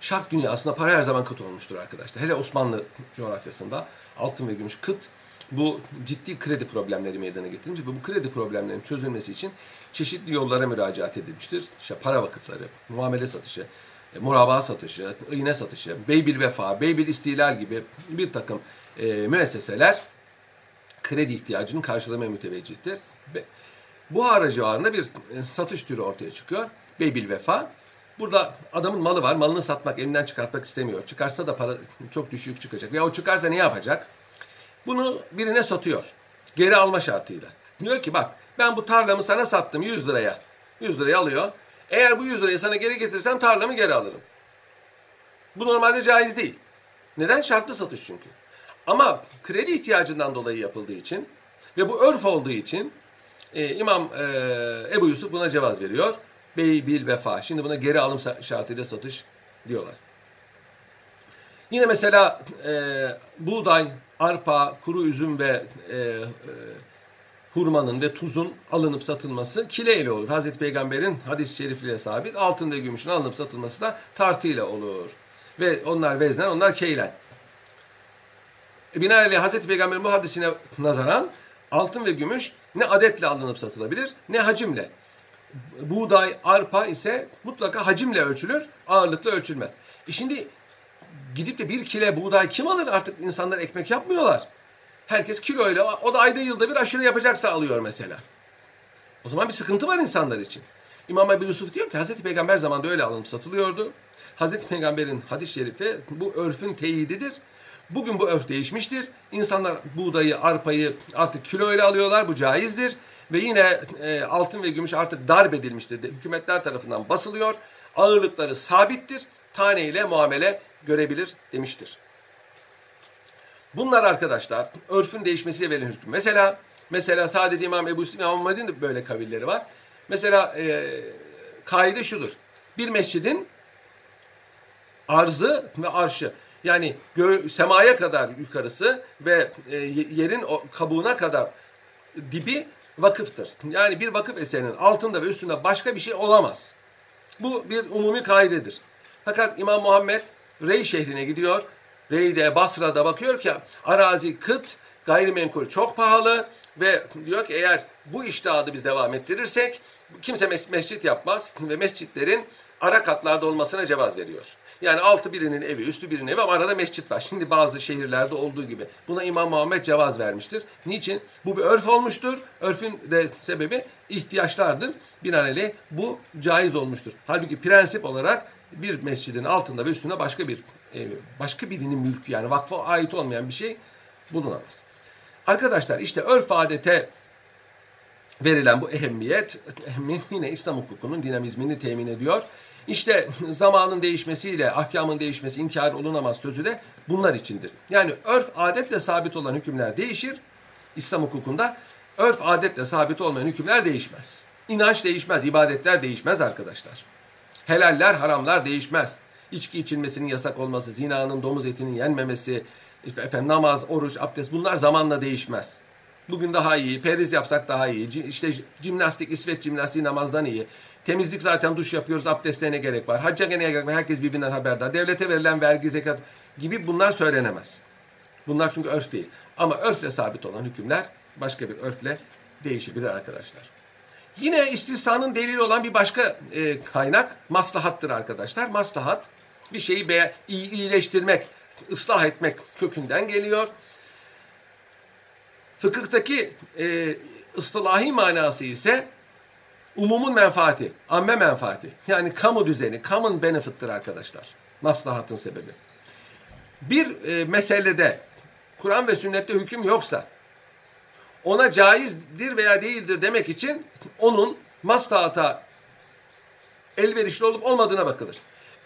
Şark dünyasında para her zaman kıt olmuştur arkadaşlar. Hele Osmanlı coğrafyasında altın ve gümüş kıt. Bu ciddi kredi problemleri meydana getirmiş ve bu kredi problemlerinin çözülmesi için çeşitli yollara müracaat edilmiştir. İşte para vakıfları, muamele satışı, e, muraba satışı, iğne satışı, beybil vefa, beybil istilal gibi bir takım e, müesseseler kredi ihtiyacının karşılamaya müteveccihtir. Ara civarında bir e, satış türü ortaya çıkıyor. Beybil vefa. Burada adamın malı var. Malını satmak, elinden çıkartmak istemiyor. Çıkarsa da para çok düşük çıkacak. Ya o çıkarsa ne yapacak? Bunu birine satıyor. Geri alma şartıyla. Diyor ki bak ben bu tarlamı sana sattım 100 liraya. 100 liraya alıyor. Eğer bu 100 lirayı sana geri getirsem tarlamı geri alırım. Bu normalde caiz değil. Neden? Şartlı satış çünkü. Ama kredi ihtiyacından dolayı yapıldığı için ve bu örf olduğu için e, İmam e, Ebu Yusuf buna cevaz veriyor. Bey bil vefa. Şimdi buna geri alım şartıyla satış diyorlar. Yine mesela e, buğday, arpa, kuru üzüm ve e, e, hurmanın ve tuzun alınıp satılması kile ile olur. Hazreti Peygamber'in hadis-i şerifiyle sabit. Altın ve gümüşün alınıp satılması da tartıyla olur. Ve onlar veznen, onlar keylen. E, binaenaleyh Hazreti Peygamber'in bu hadisine nazaran altın ve gümüş ne adetle alınıp satılabilir ne hacimle. Buğday, arpa ise mutlaka hacimle ölçülür, ağırlıkla ölçülmez. E şimdi gidip de bir kile buğday kim alır artık insanlar ekmek yapmıyorlar. Herkes kiloyla o da ayda yılda bir aşırı yapacaksa alıyor mesela. O zaman bir sıkıntı var insanlar için. İmam Ebu Yusuf diyor ki Hazreti Peygamber zamanında öyle alınıp satılıyordu. Hazreti Peygamber'in hadis-i şerifi bu örfün teyididir. Bugün bu örf değişmiştir. İnsanlar buğdayı, arpayı artık kiloyla alıyorlar. Bu caizdir. Ve yine e, altın ve gümüş artık darp edilmiştir. De, hükümetler tarafından basılıyor. Ağırlıkları sabittir. Taneyle muamele görebilir demiştir. Bunlar arkadaşlar örfün değişmesiyle verilen hüküm. Mesela mesela sadece İmam Ebu Yusuf, İmam Muhammed'in de böyle kavilleri var. Mesela e, kaide şudur. Bir mescidin arzı ve arşı yani gö semaya kadar yukarısı ve e, yerin o, kabuğuna kadar dibi vakıftır. Yani bir vakıf eserinin altında ve üstünde başka bir şey olamaz. Bu bir umumi kaidedir. Fakat İmam Muhammed Rey şehrine gidiyor. Rey'de, Basra'da bakıyor ki arazi kıt, gayrimenkul çok pahalı ve diyor ki eğer bu iştihadi biz devam ettirirsek kimse mes mescit yapmaz ve mescitlerin ara katlarda olmasına cevaz veriyor. Yani altı birinin evi, üstü birinin evi ama arada mescit var. Şimdi bazı şehirlerde olduğu gibi. Buna İmam Muhammed cevaz vermiştir. Niçin? Bu bir örf olmuştur. Örfün de sebebi ihtiyaçlardır. Binaenaleyh bu caiz olmuştur. Halbuki prensip olarak bir mescidin altında ve üstünde başka bir e, başka birinin mülkü yani vakfa ait olmayan bir şey bulunamaz. Arkadaşlar işte örf adete verilen bu ehemmiyet, yine İslam hukukunun dinamizmini temin ediyor. İşte zamanın değişmesiyle ahkamın değişmesi inkar olunamaz sözü de bunlar içindir. Yani örf adetle sabit olan hükümler değişir. İslam hukukunda örf adetle sabit olmayan hükümler değişmez. İnanç değişmez, ibadetler değişmez arkadaşlar. Helaller, haramlar değişmez. İçki içilmesinin yasak olması, zinanın, domuz etinin yenmemesi, efendim, namaz, oruç, abdest bunlar zamanla değişmez. Bugün daha iyi, periz yapsak daha iyi. İşte jimnastik, İsveç jimnastiği namazdan iyi. Temizlik zaten duş yapıyoruz, abdeste gerek var? Hacca ne gerek var? Herkes birbirinden haberdar. Devlete verilen vergi, zekat gibi bunlar söylenemez. Bunlar çünkü örf değil. Ama örfle sabit olan hükümler başka bir örfle değişebilir arkadaşlar. Yine istisnanın delili olan bir başka e, kaynak maslahattır arkadaşlar. Maslahat bir şeyi be, iyileştirmek, ıslah etmek kökünden geliyor. Fıkıhtaki e, ıstılahi manası ise umumun menfaati, amme menfaati. Yani kamu düzeni, common benefit'tir arkadaşlar. Maslahatın sebebi. Bir e, meselede Kur'an ve sünnette hüküm yoksa ona caizdir veya değildir demek için onun maslahata elverişli olup olmadığına bakılır.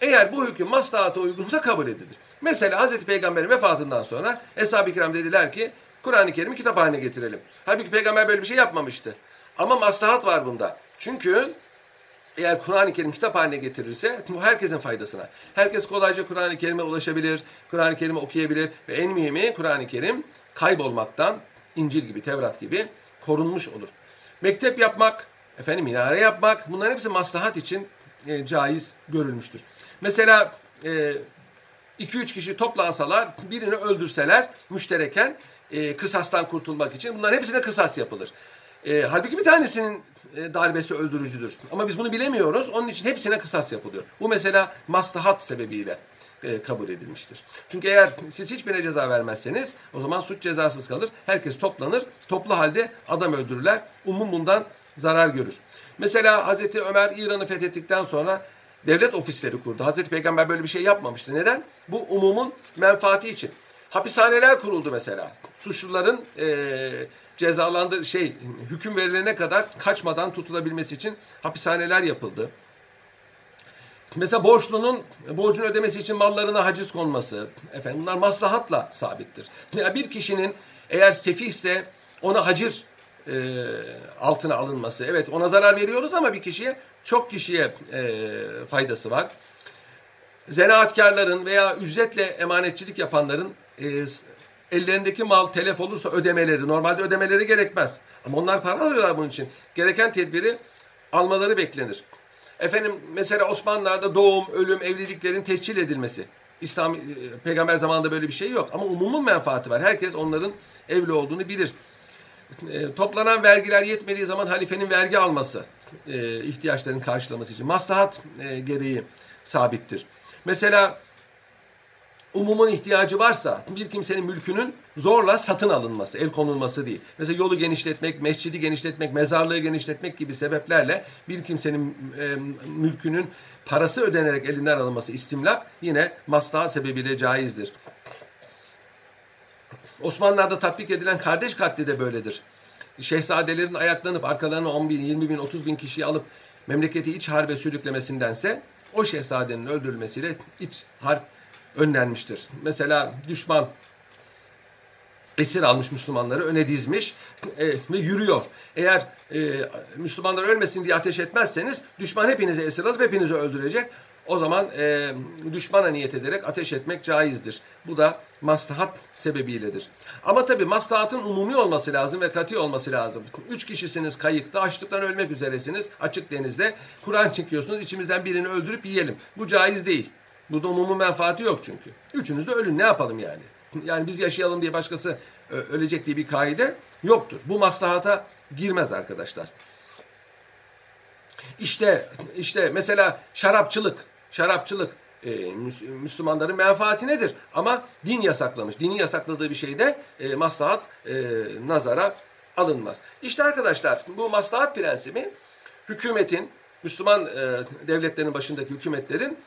Eğer bu hüküm maslahata uygunsa kabul edilir. Mesela Hazreti Peygamber'in vefatından sonra Eshab-ı Kiram dediler ki Kur'an-ı Kerim'i kitap haline getirelim. Halbuki Peygamber böyle bir şey yapmamıştı. Ama maslahat var bunda. Çünkü eğer Kur'an-ı Kerim kitap haline getirirse bu herkesin faydasına. Herkes kolayca Kur'an-ı Kerim'e ulaşabilir, Kur'an-ı Kerim'i okuyabilir ve en mühimi Kur'an-ı Kerim kaybolmaktan İncil gibi, Tevrat gibi korunmuş olur. Mektep yapmak, efendim minare yapmak bunların hepsi maslahat için e, caiz görülmüştür. Mesela 2-3 e, kişi toplansalar, birini öldürseler müştereken e, kısastan kurtulmak için bunların hepsine kısas yapılır. E, halbuki bir tanesinin e, darbesi öldürücüdür. Ama biz bunu bilemiyoruz. Onun için hepsine kısas yapılıyor. Bu mesela maslahat sebebiyle e, kabul edilmiştir. Çünkü eğer siz hiçbirine ceza vermezseniz o zaman suç cezasız kalır. Herkes toplanır. Toplu halde adam öldürürler. Umum bundan zarar görür. Mesela Hazreti Ömer İran'ı fethettikten sonra devlet ofisleri kurdu. Hazreti Peygamber böyle bir şey yapmamıştı. Neden? Bu umumun menfaati için. Hapishaneler kuruldu mesela. Suçluların e, cezalandı şey hüküm verilene kadar kaçmadan tutulabilmesi için hapishaneler yapıldı. Mesela borçlunun borcunu ödemesi için mallarına haciz konması, efendim bunlar maslahatla sabittir. Yani bir kişinin eğer sefihse ona hacir e, altına alınması. Evet ona zarar veriyoruz ama bir kişiye çok kişiye e, faydası var. Zanaatkarların veya ücretle emanetçilik yapanların e, ellerindeki mal telef olursa ödemeleri, normalde ödemeleri gerekmez. Ama onlar para alıyorlar bunun için. Gereken tedbiri almaları beklenir. Efendim mesela Osmanlılar'da doğum, ölüm, evliliklerin tescil edilmesi. İslam e, peygamber zamanında böyle bir şey yok ama umumun menfaati var. Herkes onların evli olduğunu bilir. E, toplanan vergiler yetmediği zaman halifenin vergi alması e, ihtiyaçlarını karşılaması için maslahat e, gereği sabittir. Mesela umumun ihtiyacı varsa bir kimsenin mülkünün zorla satın alınması, el konulması değil. Mesela yolu genişletmek, mescidi genişletmek, mezarlığı genişletmek gibi sebeplerle bir kimsenin e, mülkünün parası ödenerek elinden alınması istimlak yine maslaha sebebiyle caizdir. Osmanlılar'da tatbik edilen kardeş katli de böyledir. Şehzadelerin ayaklanıp arkalarına 10 bin, 20 bin, 30 bin kişiyi alıp memleketi iç harbe sürüklemesindense o şehzadenin öldürülmesiyle iç harp önlenmiştir. Mesela düşman esir almış Müslümanları öne dizmiş e, ve yürüyor. Eğer e, Müslümanlar ölmesin diye ateş etmezseniz düşman hepinizi esir alıp hepinizi öldürecek. O zaman e, düşmana niyet ederek ateş etmek caizdir. Bu da maslahat sebebiyledir. Ama tabi maslahatın umumi olması lazım ve katı olması lazım. Üç kişisiniz kayıkta, açlıktan ölmek üzeresiniz açık denizde. Kur'an çekiyorsunuz, içimizden birini öldürüp yiyelim. Bu caiz değil. Burada umumun menfaati yok çünkü. Üçünüz de ölün ne yapalım yani. Yani biz yaşayalım diye başkası ölecek diye bir kaide yoktur. Bu maslahata girmez arkadaşlar. İşte işte mesela şarapçılık, şarapçılık e, Müslümanların menfaati nedir? Ama din yasaklamış. Dinin yasakladığı bir şeyde e, maslahat e, nazara alınmaz. İşte arkadaşlar bu maslahat prensibi hükümetin, Müslüman e, devletlerin başındaki hükümetlerin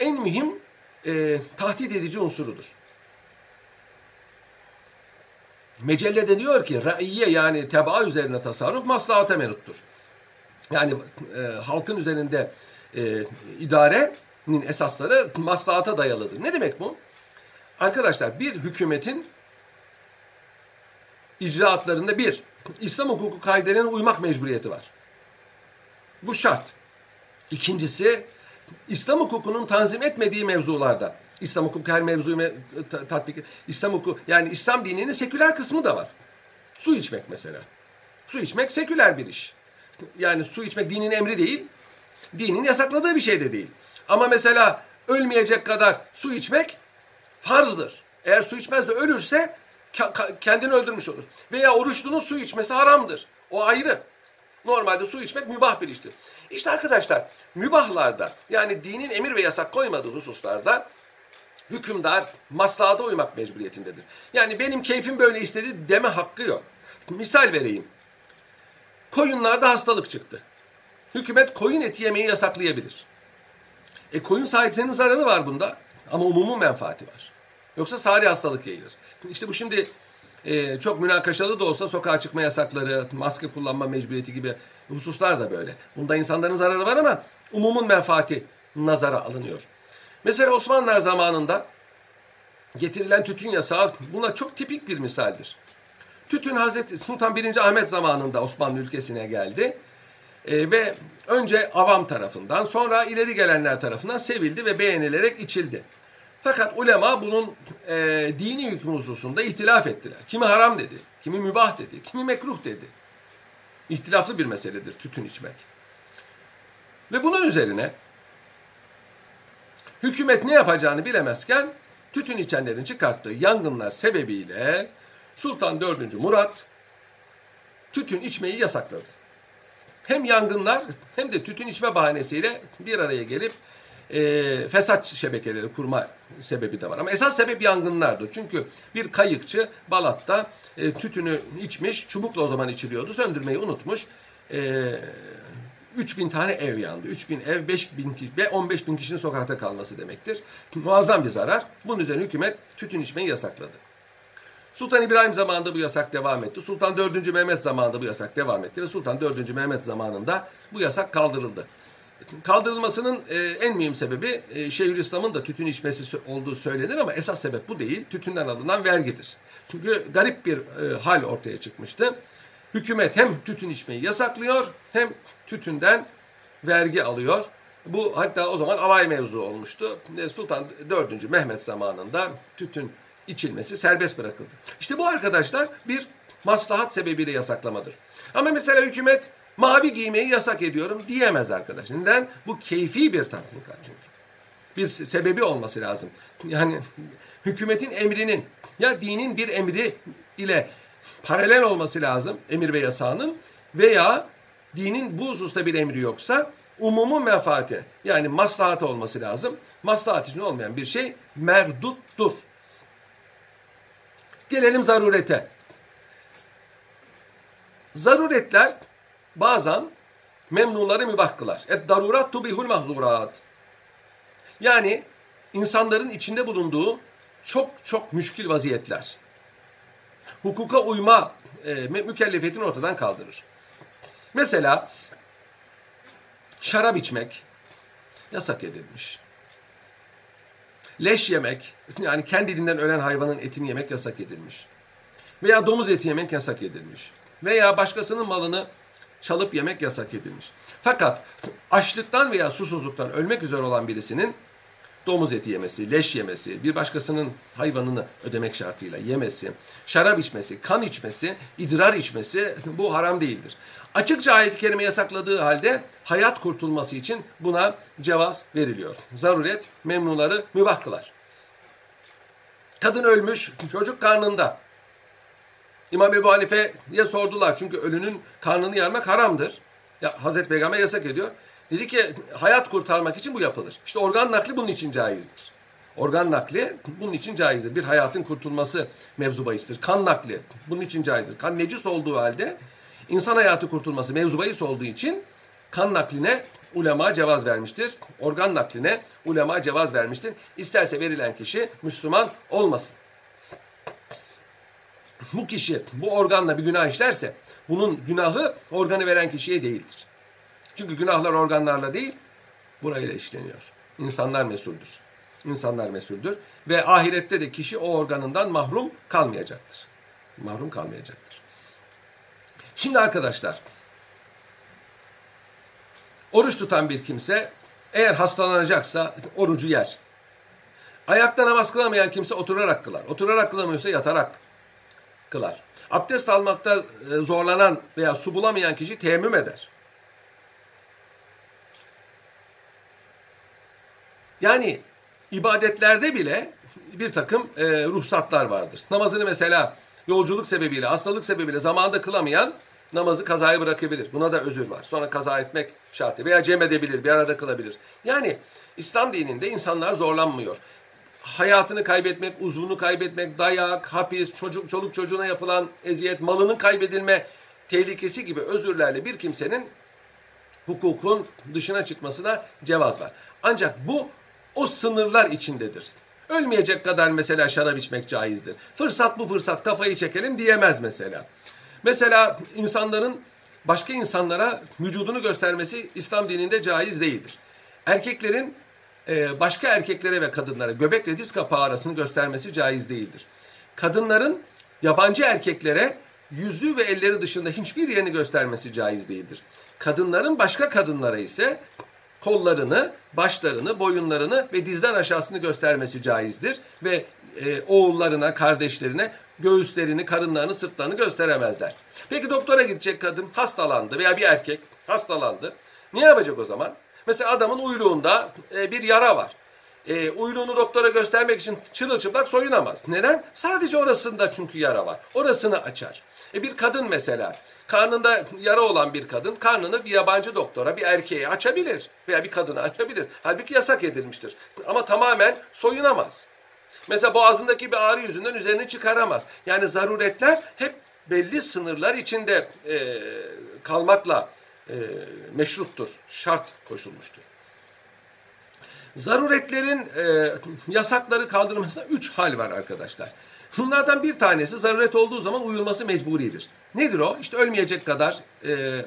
en mühim e, tahdit edici unsurudur. Mecellede diyor ki raiye yani tebaa üzerine tasarruf maslahata menuttur. Yani e, halkın üzerinde e, idarenin esasları maslahata dayalıdır. Ne demek bu? Arkadaşlar bir hükümetin icraatlarında bir, İslam hukuku kaidelerine uymak mecburiyeti var. Bu şart. İkincisi, İslam hukukunun tanzim etmediği mevzularda İslam hukuku her mevzuyu tatbik İslam hukuku yani İslam dininin seküler kısmı da var. Su içmek mesela. Su içmek seküler bir iş. Yani su içmek dinin emri değil. Dinin yasakladığı bir şey de değil. Ama mesela ölmeyecek kadar su içmek farzdır. Eğer su içmez de ölürse kendini öldürmüş olur. Veya oruçlunun su içmesi haramdır. O ayrı. Normalde su içmek mübah bir iştir. İşte arkadaşlar mübahlarda yani dinin emir ve yasak koymadığı hususlarda hükümdar maslahata uymak mecburiyetindedir. Yani benim keyfim böyle istedi deme hakkı yok. Misal vereyim. Koyunlarda hastalık çıktı. Hükümet koyun eti yemeyi yasaklayabilir. E koyun sahiplerinin zararı var bunda ama umumun menfaati var. Yoksa sari hastalık yayılır. İşte bu şimdi e, çok münakaşalı da olsa sokağa çıkma yasakları, maske kullanma mecburiyeti gibi hususlar da böyle. Bunda insanların zararı var ama umumun menfaati nazara alınıyor. Mesela Osmanlılar zamanında getirilen tütün yasağı buna çok tipik bir misaldir. Tütün Hazreti Sultan 1. Ahmet zamanında Osmanlı ülkesine geldi. E, ve önce avam tarafından sonra ileri gelenler tarafından sevildi ve beğenilerek içildi. Fakat ulema bunun e, dini hükmü hususunda ihtilaf ettiler. Kimi haram dedi, kimi mübah dedi, kimi mekruh dedi. İhtilaflı bir meseledir tütün içmek. Ve bunun üzerine hükümet ne yapacağını bilemezken tütün içenlerin çıkarttığı yangınlar sebebiyle Sultan 4. Murat tütün içmeyi yasakladı. Hem yangınlar hem de tütün içme bahanesiyle bir araya gelip e, fesat şebekeleri kurma sebebi de var. Ama esas sebep yangınlardı. Çünkü bir kayıkçı Balat'ta e, tütünü içmiş, çubukla o zaman içiliyordu, söndürmeyi unutmuş. E, 3000 tane ev yandı. 3000 ev 5000 kişi ve 15 bin kişinin sokakta kalması demektir. Muazzam bir zarar. Bunun üzerine hükümet tütün içmeyi yasakladı. Sultan İbrahim zamanında bu yasak devam etti. Sultan 4. Mehmet zamanında bu yasak devam etti ve Sultan 4. Mehmet zamanında bu yasak kaldırıldı. Kaldırılmasının e, en mühim sebebi e, Şeyhülislam'ın da tütün içmesi olduğu söylenir ama esas sebep bu değil. Tütünden alınan vergidir. Çünkü garip bir e, hal ortaya çıkmıştı. Hükümet hem tütün içmeyi yasaklıyor hem tütünden vergi alıyor. Bu hatta o zaman alay mevzu olmuştu. Sultan 4. Mehmet zamanında tütün içilmesi serbest bırakıldı. İşte bu arkadaşlar bir maslahat sebebiyle yasaklamadır. Ama mesela hükümet mavi giymeyi yasak ediyorum diyemez arkadaş. Neden? Bu keyfi bir tatbikat çünkü. bir sebebi olması lazım. Yani hükümetin emrinin ya dinin bir emri ile paralel olması lazım emir ve yasağının veya dinin bu hususta bir emri yoksa umumun menfaati yani maslahatı olması lazım. Maslahat için olmayan bir şey merduttur. Gelelim zarurete. Zaruretler bazen memnunları mübah kılar. Et darurat tubihul mahzurat. Yani insanların içinde bulunduğu çok çok müşkil vaziyetler. Hukuka uyma e, mükellefiyetini ortadan kaldırır. Mesela şarap içmek yasak edilmiş. Leş yemek, yani kendiliğinden ölen hayvanın etini yemek yasak edilmiş. Veya domuz eti yemek yasak edilmiş. Veya başkasının malını çalıp yemek yasak edilmiş. Fakat açlıktan veya susuzluktan ölmek üzere olan birisinin domuz eti yemesi, leş yemesi, bir başkasının hayvanını ödemek şartıyla yemesi, şarap içmesi, kan içmesi, idrar içmesi bu haram değildir. Açıkça ayet-i kerime yasakladığı halde hayat kurtulması için buna cevaz veriliyor. Zaruret memnuları mübah kılar. Kadın ölmüş, çocuk karnında. İmam Ebu Hanife'ye sordular çünkü ölünün karnını yarmak haramdır. Ya Hazreti Peygamber yasak ediyor. Dedi ki hayat kurtarmak için bu yapılır. İşte organ nakli bunun için caizdir. Organ nakli bunun için caizdir. Bir hayatın kurtulması mevzu bahistir. Kan nakli bunun için caizdir. Kan necis olduğu halde insan hayatı kurtulması mevzu bahis olduğu için kan nakline ulema cevaz vermiştir. Organ nakline ulema cevaz vermiştir. İsterse verilen kişi Müslüman olmasın. Bu kişi bu organla bir günah işlerse bunun günahı organı veren kişiye değildir. Çünkü günahlar organlarla değil, burayla işleniyor. İnsanlar mesuldür. İnsanlar mesuldür. Ve ahirette de kişi o organından mahrum kalmayacaktır. Mahrum kalmayacaktır. Şimdi arkadaşlar, oruç tutan bir kimse eğer hastalanacaksa orucu yer. Ayakta namaz kılamayan kimse oturarak kılar. Oturarak kılamıyorsa yatarak kılar. Abdest almakta e, zorlanan veya su bulamayan kişi teyemmüm eder. Yani ibadetlerde bile bir takım e, ruhsatlar vardır. Namazını mesela yolculuk sebebiyle, hastalık sebebiyle zamanında kılamayan namazı kazaya bırakabilir. Buna da özür var. Sonra kaza etmek şartı veya cem edebilir, bir arada kılabilir. Yani İslam dininde insanlar zorlanmıyor. Hayatını kaybetmek, uzvunu kaybetmek, dayak, hapis, çocuk, çoluk çocuğuna yapılan eziyet, malının kaybedilme tehlikesi gibi özürlerle bir kimsenin hukukun dışına çıkmasına cevaz var. Ancak bu o sınırlar içindedir. Ölmeyecek kadar mesela şarap içmek caizdir. Fırsat bu fırsat kafayı çekelim diyemez mesela. Mesela insanların başka insanlara vücudunu göstermesi İslam dininde caiz değildir. Erkeklerin e, başka erkeklere ve kadınlara göbekle diz kapağı arasını göstermesi caiz değildir. Kadınların yabancı erkeklere yüzü ve elleri dışında hiçbir yerini göstermesi caiz değildir. Kadınların başka kadınlara ise kollarını, başlarını, boyunlarını ve dizden aşağısını göstermesi caizdir. Ve e, oğullarına, kardeşlerine göğüslerini, karınlarını, sırtlarını gösteremezler. Peki doktora gidecek kadın hastalandı veya bir erkek hastalandı. Ne yapacak o zaman? Mesela adamın uyluğunda e, bir yara var. E, uyluğunu doktora göstermek için çırılçıplak soyunamaz. Neden? Sadece orasında çünkü yara var. Orasını açar. E, bir kadın mesela karnında yara olan bir kadın karnını bir yabancı doktora, bir erkeğe açabilir veya bir kadına açabilir. Halbuki yasak edilmiştir. Ama tamamen soyunamaz. Mesela boğazındaki bir ağrı yüzünden üzerini çıkaramaz. Yani zaruretler hep belli sınırlar içinde e, kalmakla e, meşruttur, şart koşulmuştur. Zaruretlerin e, yasakları kaldırılmasında üç hal var arkadaşlar. Bunlardan bir tanesi zaruret olduğu zaman uyulması mecburidir. Nedir o? İşte ölmeyecek kadar e,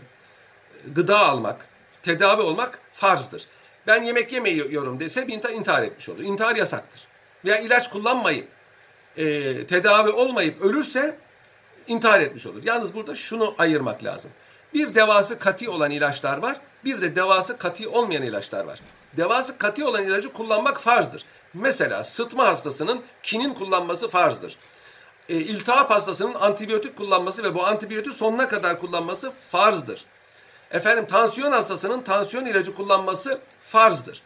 gıda almak, tedavi olmak farzdır. Ben yemek yemiyorum dese bir intihar etmiş olur. İntihar yasaktır. Veya ilaç kullanmayıp, e, tedavi olmayıp ölürse intihar etmiş olur. Yalnız burada şunu ayırmak lazım. Bir devası kati olan ilaçlar var, bir de devası kati olmayan ilaçlar var. Devası kati olan ilacı kullanmak farzdır. Mesela sıtma hastasının kinin kullanması farzdır. E, iltihap hastasının antibiyotik kullanması ve bu antibiyotik sonuna kadar kullanması farzdır. Efendim tansiyon hastasının tansiyon ilacı kullanması farzdır.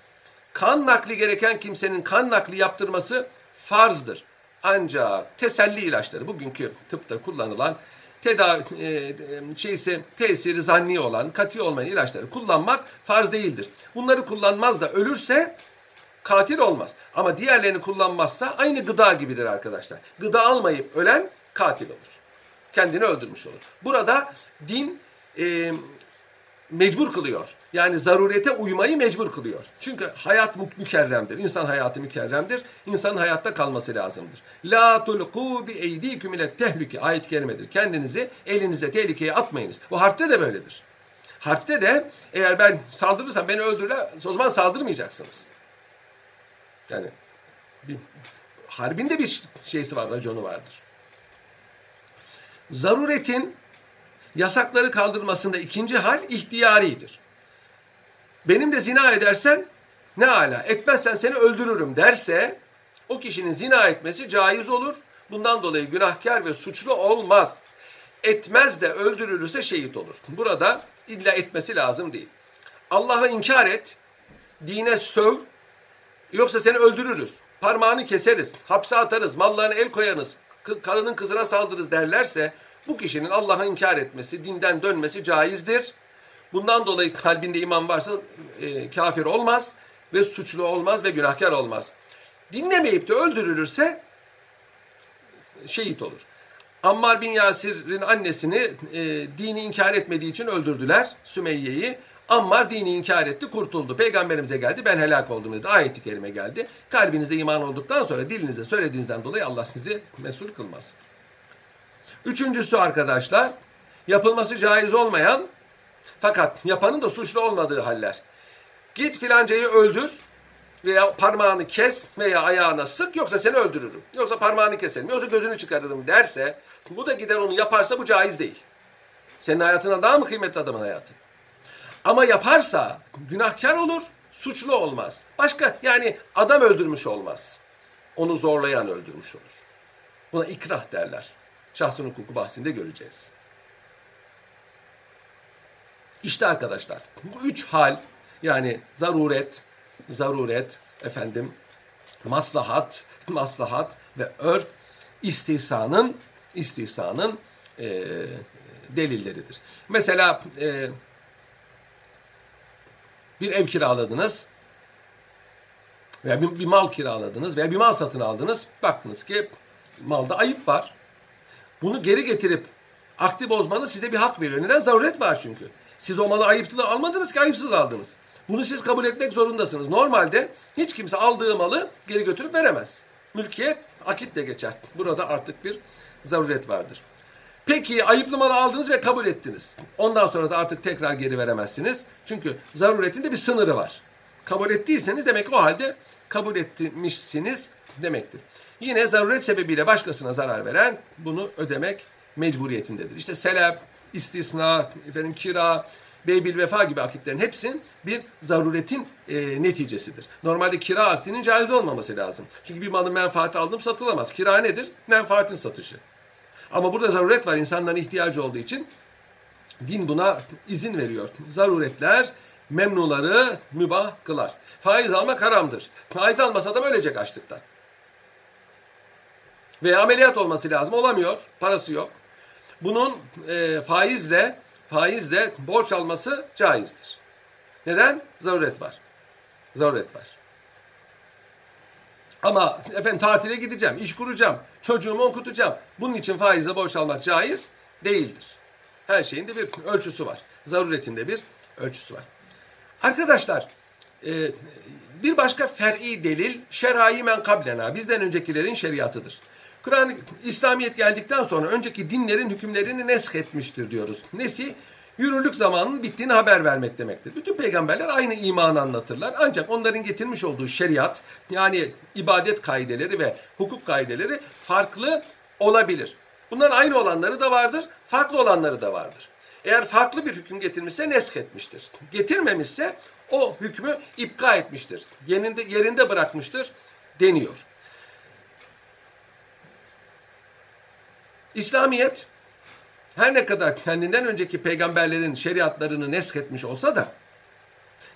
kan nakli gereken kimsenin kan nakli yaptırması farzdır. Ancak teselli ilaçları bugünkü tıpta kullanılan tedavi e, şeysi tesiri zanni olan, katı olmayan ilaçları kullanmak farz değildir. Bunları kullanmaz da ölürse katil olmaz. Ama diğerlerini kullanmazsa aynı gıda gibidir arkadaşlar. Gıda almayıp ölen katil olur. Kendini öldürmüş olur. Burada din e, mecbur kılıyor. Yani zarurete uymayı mecbur kılıyor. Çünkü hayat mükerremdir. İnsan hayatı mükerremdir. İnsanın hayatta kalması lazımdır. La tulku bi eydiküm ile tehlike ayet kerimedir. Kendinizi elinize tehlikeye atmayınız. Bu harpte de böyledir. Harpte de eğer ben saldırırsam beni öldürürler o zaman saldırmayacaksınız. Yani bir, harbin bir şeysi var, raconu vardır. Zaruretin yasakları kaldırmasında ikinci hal ihtiyaridir. Benim de zina edersen ne ala etmezsen seni öldürürüm derse o kişinin zina etmesi caiz olur. Bundan dolayı günahkar ve suçlu olmaz. Etmez de öldürülürse şehit olur. Burada illa etmesi lazım değil. Allah'ı inkar et, dine söv, yoksa seni öldürürüz. Parmağını keseriz, hapse atarız, mallarını el koyarız, karının kızına saldırırız derlerse bu kişinin Allah'ı inkar etmesi, dinden dönmesi caizdir. Bundan dolayı kalbinde iman varsa e, kafir olmaz ve suçlu olmaz ve günahkar olmaz. Dinlemeyip de öldürülürse şehit olur. Ammar bin Yasir'in annesini e, dini inkar etmediği için öldürdüler Sümeyye'yi. Ammar dini inkar etti, kurtuldu. Peygamberimize geldi, ben helak oldum dedi. Ayeti kerime geldi. Kalbinizde iman olduktan sonra dilinizde söylediğinizden dolayı Allah sizi mesul kılmaz. Üçüncüsü arkadaşlar, yapılması caiz olmayan fakat yapanın da suçlu olmadığı haller. Git filancayı öldür veya parmağını kes veya ayağına sık yoksa seni öldürürüm. Yoksa parmağını keserim yoksa gözünü çıkarırım derse bu da gider onu yaparsa bu caiz değil. Senin hayatına daha mı kıymetli adamın hayatı? Ama yaparsa günahkar olur, suçlu olmaz. Başka yani adam öldürmüş olmaz. Onu zorlayan öldürmüş olur. Buna ikrah derler. Şahsın hukuku bahsinde göreceğiz. İşte arkadaşlar bu üç hal yani zaruret, zaruret, efendim maslahat, maslahat ve örf istihsanın istihsanın e, delilleridir. Mesela e, bir ev kiraladınız veya bir, bir mal kiraladınız veya bir mal satın aldınız. Baktınız ki malda ayıp var. Bunu geri getirip akdi bozmanız size bir hak veriyor. Neden? Zaruret var çünkü. Siz o malı ayıplı almadınız ki ayıpsız aldınız. Bunu siz kabul etmek zorundasınız. Normalde hiç kimse aldığı malı geri götürüp veremez. Mülkiyet akitle geçer. Burada artık bir zaruret vardır. Peki ayıplı malı aldınız ve kabul ettiniz. Ondan sonra da artık tekrar geri veremezsiniz. Çünkü zaruretin de bir sınırı var. Kabul ettiyseniz demek o halde kabul etmişsiniz demektir. Yine zaruret sebebiyle başkasına zarar veren bunu ödemek mecburiyetindedir. İşte selef, istisna, efendim kira, beybil vefa gibi akitlerin hepsinin bir zaruretin e, neticesidir. Normalde kira akdinin caiz olmaması lazım. Çünkü bir malın menfaati aldım satılamaz. Kira nedir? Menfaatin satışı. Ama burada zaruret var insanların ihtiyacı olduğu için din buna izin veriyor. Zaruretler memnuları mübah kılar. Faiz almak haramdır. Faiz almasa adam ölecek açlıktan. Veya ameliyat olması lazım. Olamıyor. Parası yok. Bunun e, faizle faizle borç alması caizdir. Neden? Zaruret var. Zaruret var. Ama efendim tatile gideceğim, iş kuracağım, çocuğumu okutacağım. Bunun için faizle borç almak caiz değildir. Her şeyin de bir ölçüsü var. Zaruretinde bir ölçüsü var. Arkadaşlar, e, bir başka fer'i delil şerai men kablena, bizden öncekilerin şeriatıdır. Kur'an İslamiyet geldikten sonra önceki dinlerin hükümlerini nesk etmiştir diyoruz. Nesi? Yürürlük zamanının bittiğini haber vermek demektir. Bütün peygamberler aynı imanı anlatırlar. Ancak onların getirmiş olduğu şeriat yani ibadet kaideleri ve hukuk kaideleri farklı olabilir. Bunların aynı olanları da vardır, farklı olanları da vardır. Eğer farklı bir hüküm getirmişse nesk etmiştir. Getirmemişse o hükmü ipka etmiştir. Yerinde, yerinde bırakmıştır deniyor. İslamiyet her ne kadar kendinden önceki peygamberlerin şeriatlarını nesk etmiş olsa da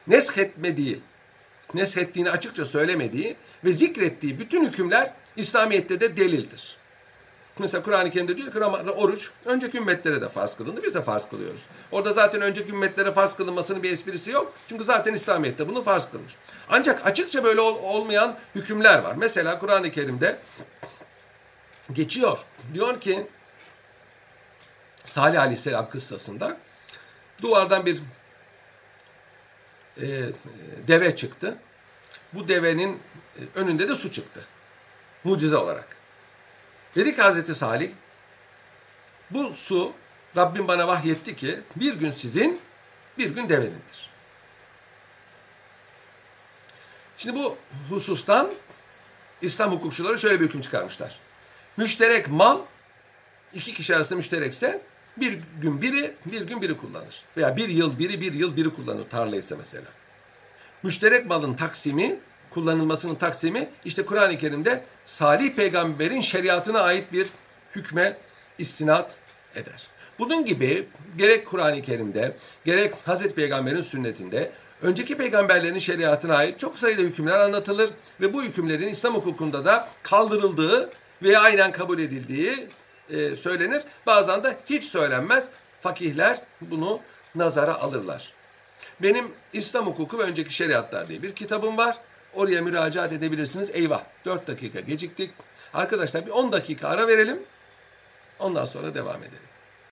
nesk etmediği neshettiğini açıkça söylemediği ve zikrettiği bütün hükümler İslamiyet'te de delildir. Mesela Kur'an-ı Kerim'de diyor ki Ramazan, oruç önceki ümmetlere de farz kılındı. Biz de farz kılıyoruz. Orada zaten önceki ümmetlere farz kılınmasının bir esprisi yok. Çünkü zaten İslamiyet'te bunu farz kılmış. Ancak açıkça böyle ol- olmayan hükümler var. Mesela Kur'an-ı Kerim'de geçiyor. Diyor ki Salih Aleyhisselam kıssasında duvardan bir e, deve çıktı. Bu devenin e, önünde de su çıktı. Mucize olarak. Dedi ki Hazreti Salih, bu su Rabbim bana vahyetti ki bir gün sizin, bir gün devenindir. Şimdi bu husustan İslam hukukçuları şöyle bir hüküm çıkarmışlar. Müşterek mal iki kişi arasında müşterekse bir gün biri, bir gün biri kullanır. Veya bir yıl biri, bir yıl biri kullanır tarlaysa mesela. Müşterek malın taksimi, kullanılmasının taksimi işte Kur'an-ı Kerim'de Salih peygamberin şeriatına ait bir hükme istinat eder. Bunun gibi gerek Kur'an-ı Kerim'de gerek Hazreti Peygamber'in sünnetinde önceki peygamberlerin şeriatına ait çok sayıda hükümler anlatılır ve bu hükümlerin İslam hukukunda da kaldırıldığı veya aynen kabul edildiği e, söylenir. Bazen de hiç söylenmez. Fakihler bunu nazara alırlar. Benim İslam hukuku ve önceki şeriatlar diye bir kitabım var. Oraya müracaat edebilirsiniz. Eyvah 4 dakika geciktik. Arkadaşlar bir 10 dakika ara verelim. Ondan sonra devam edelim.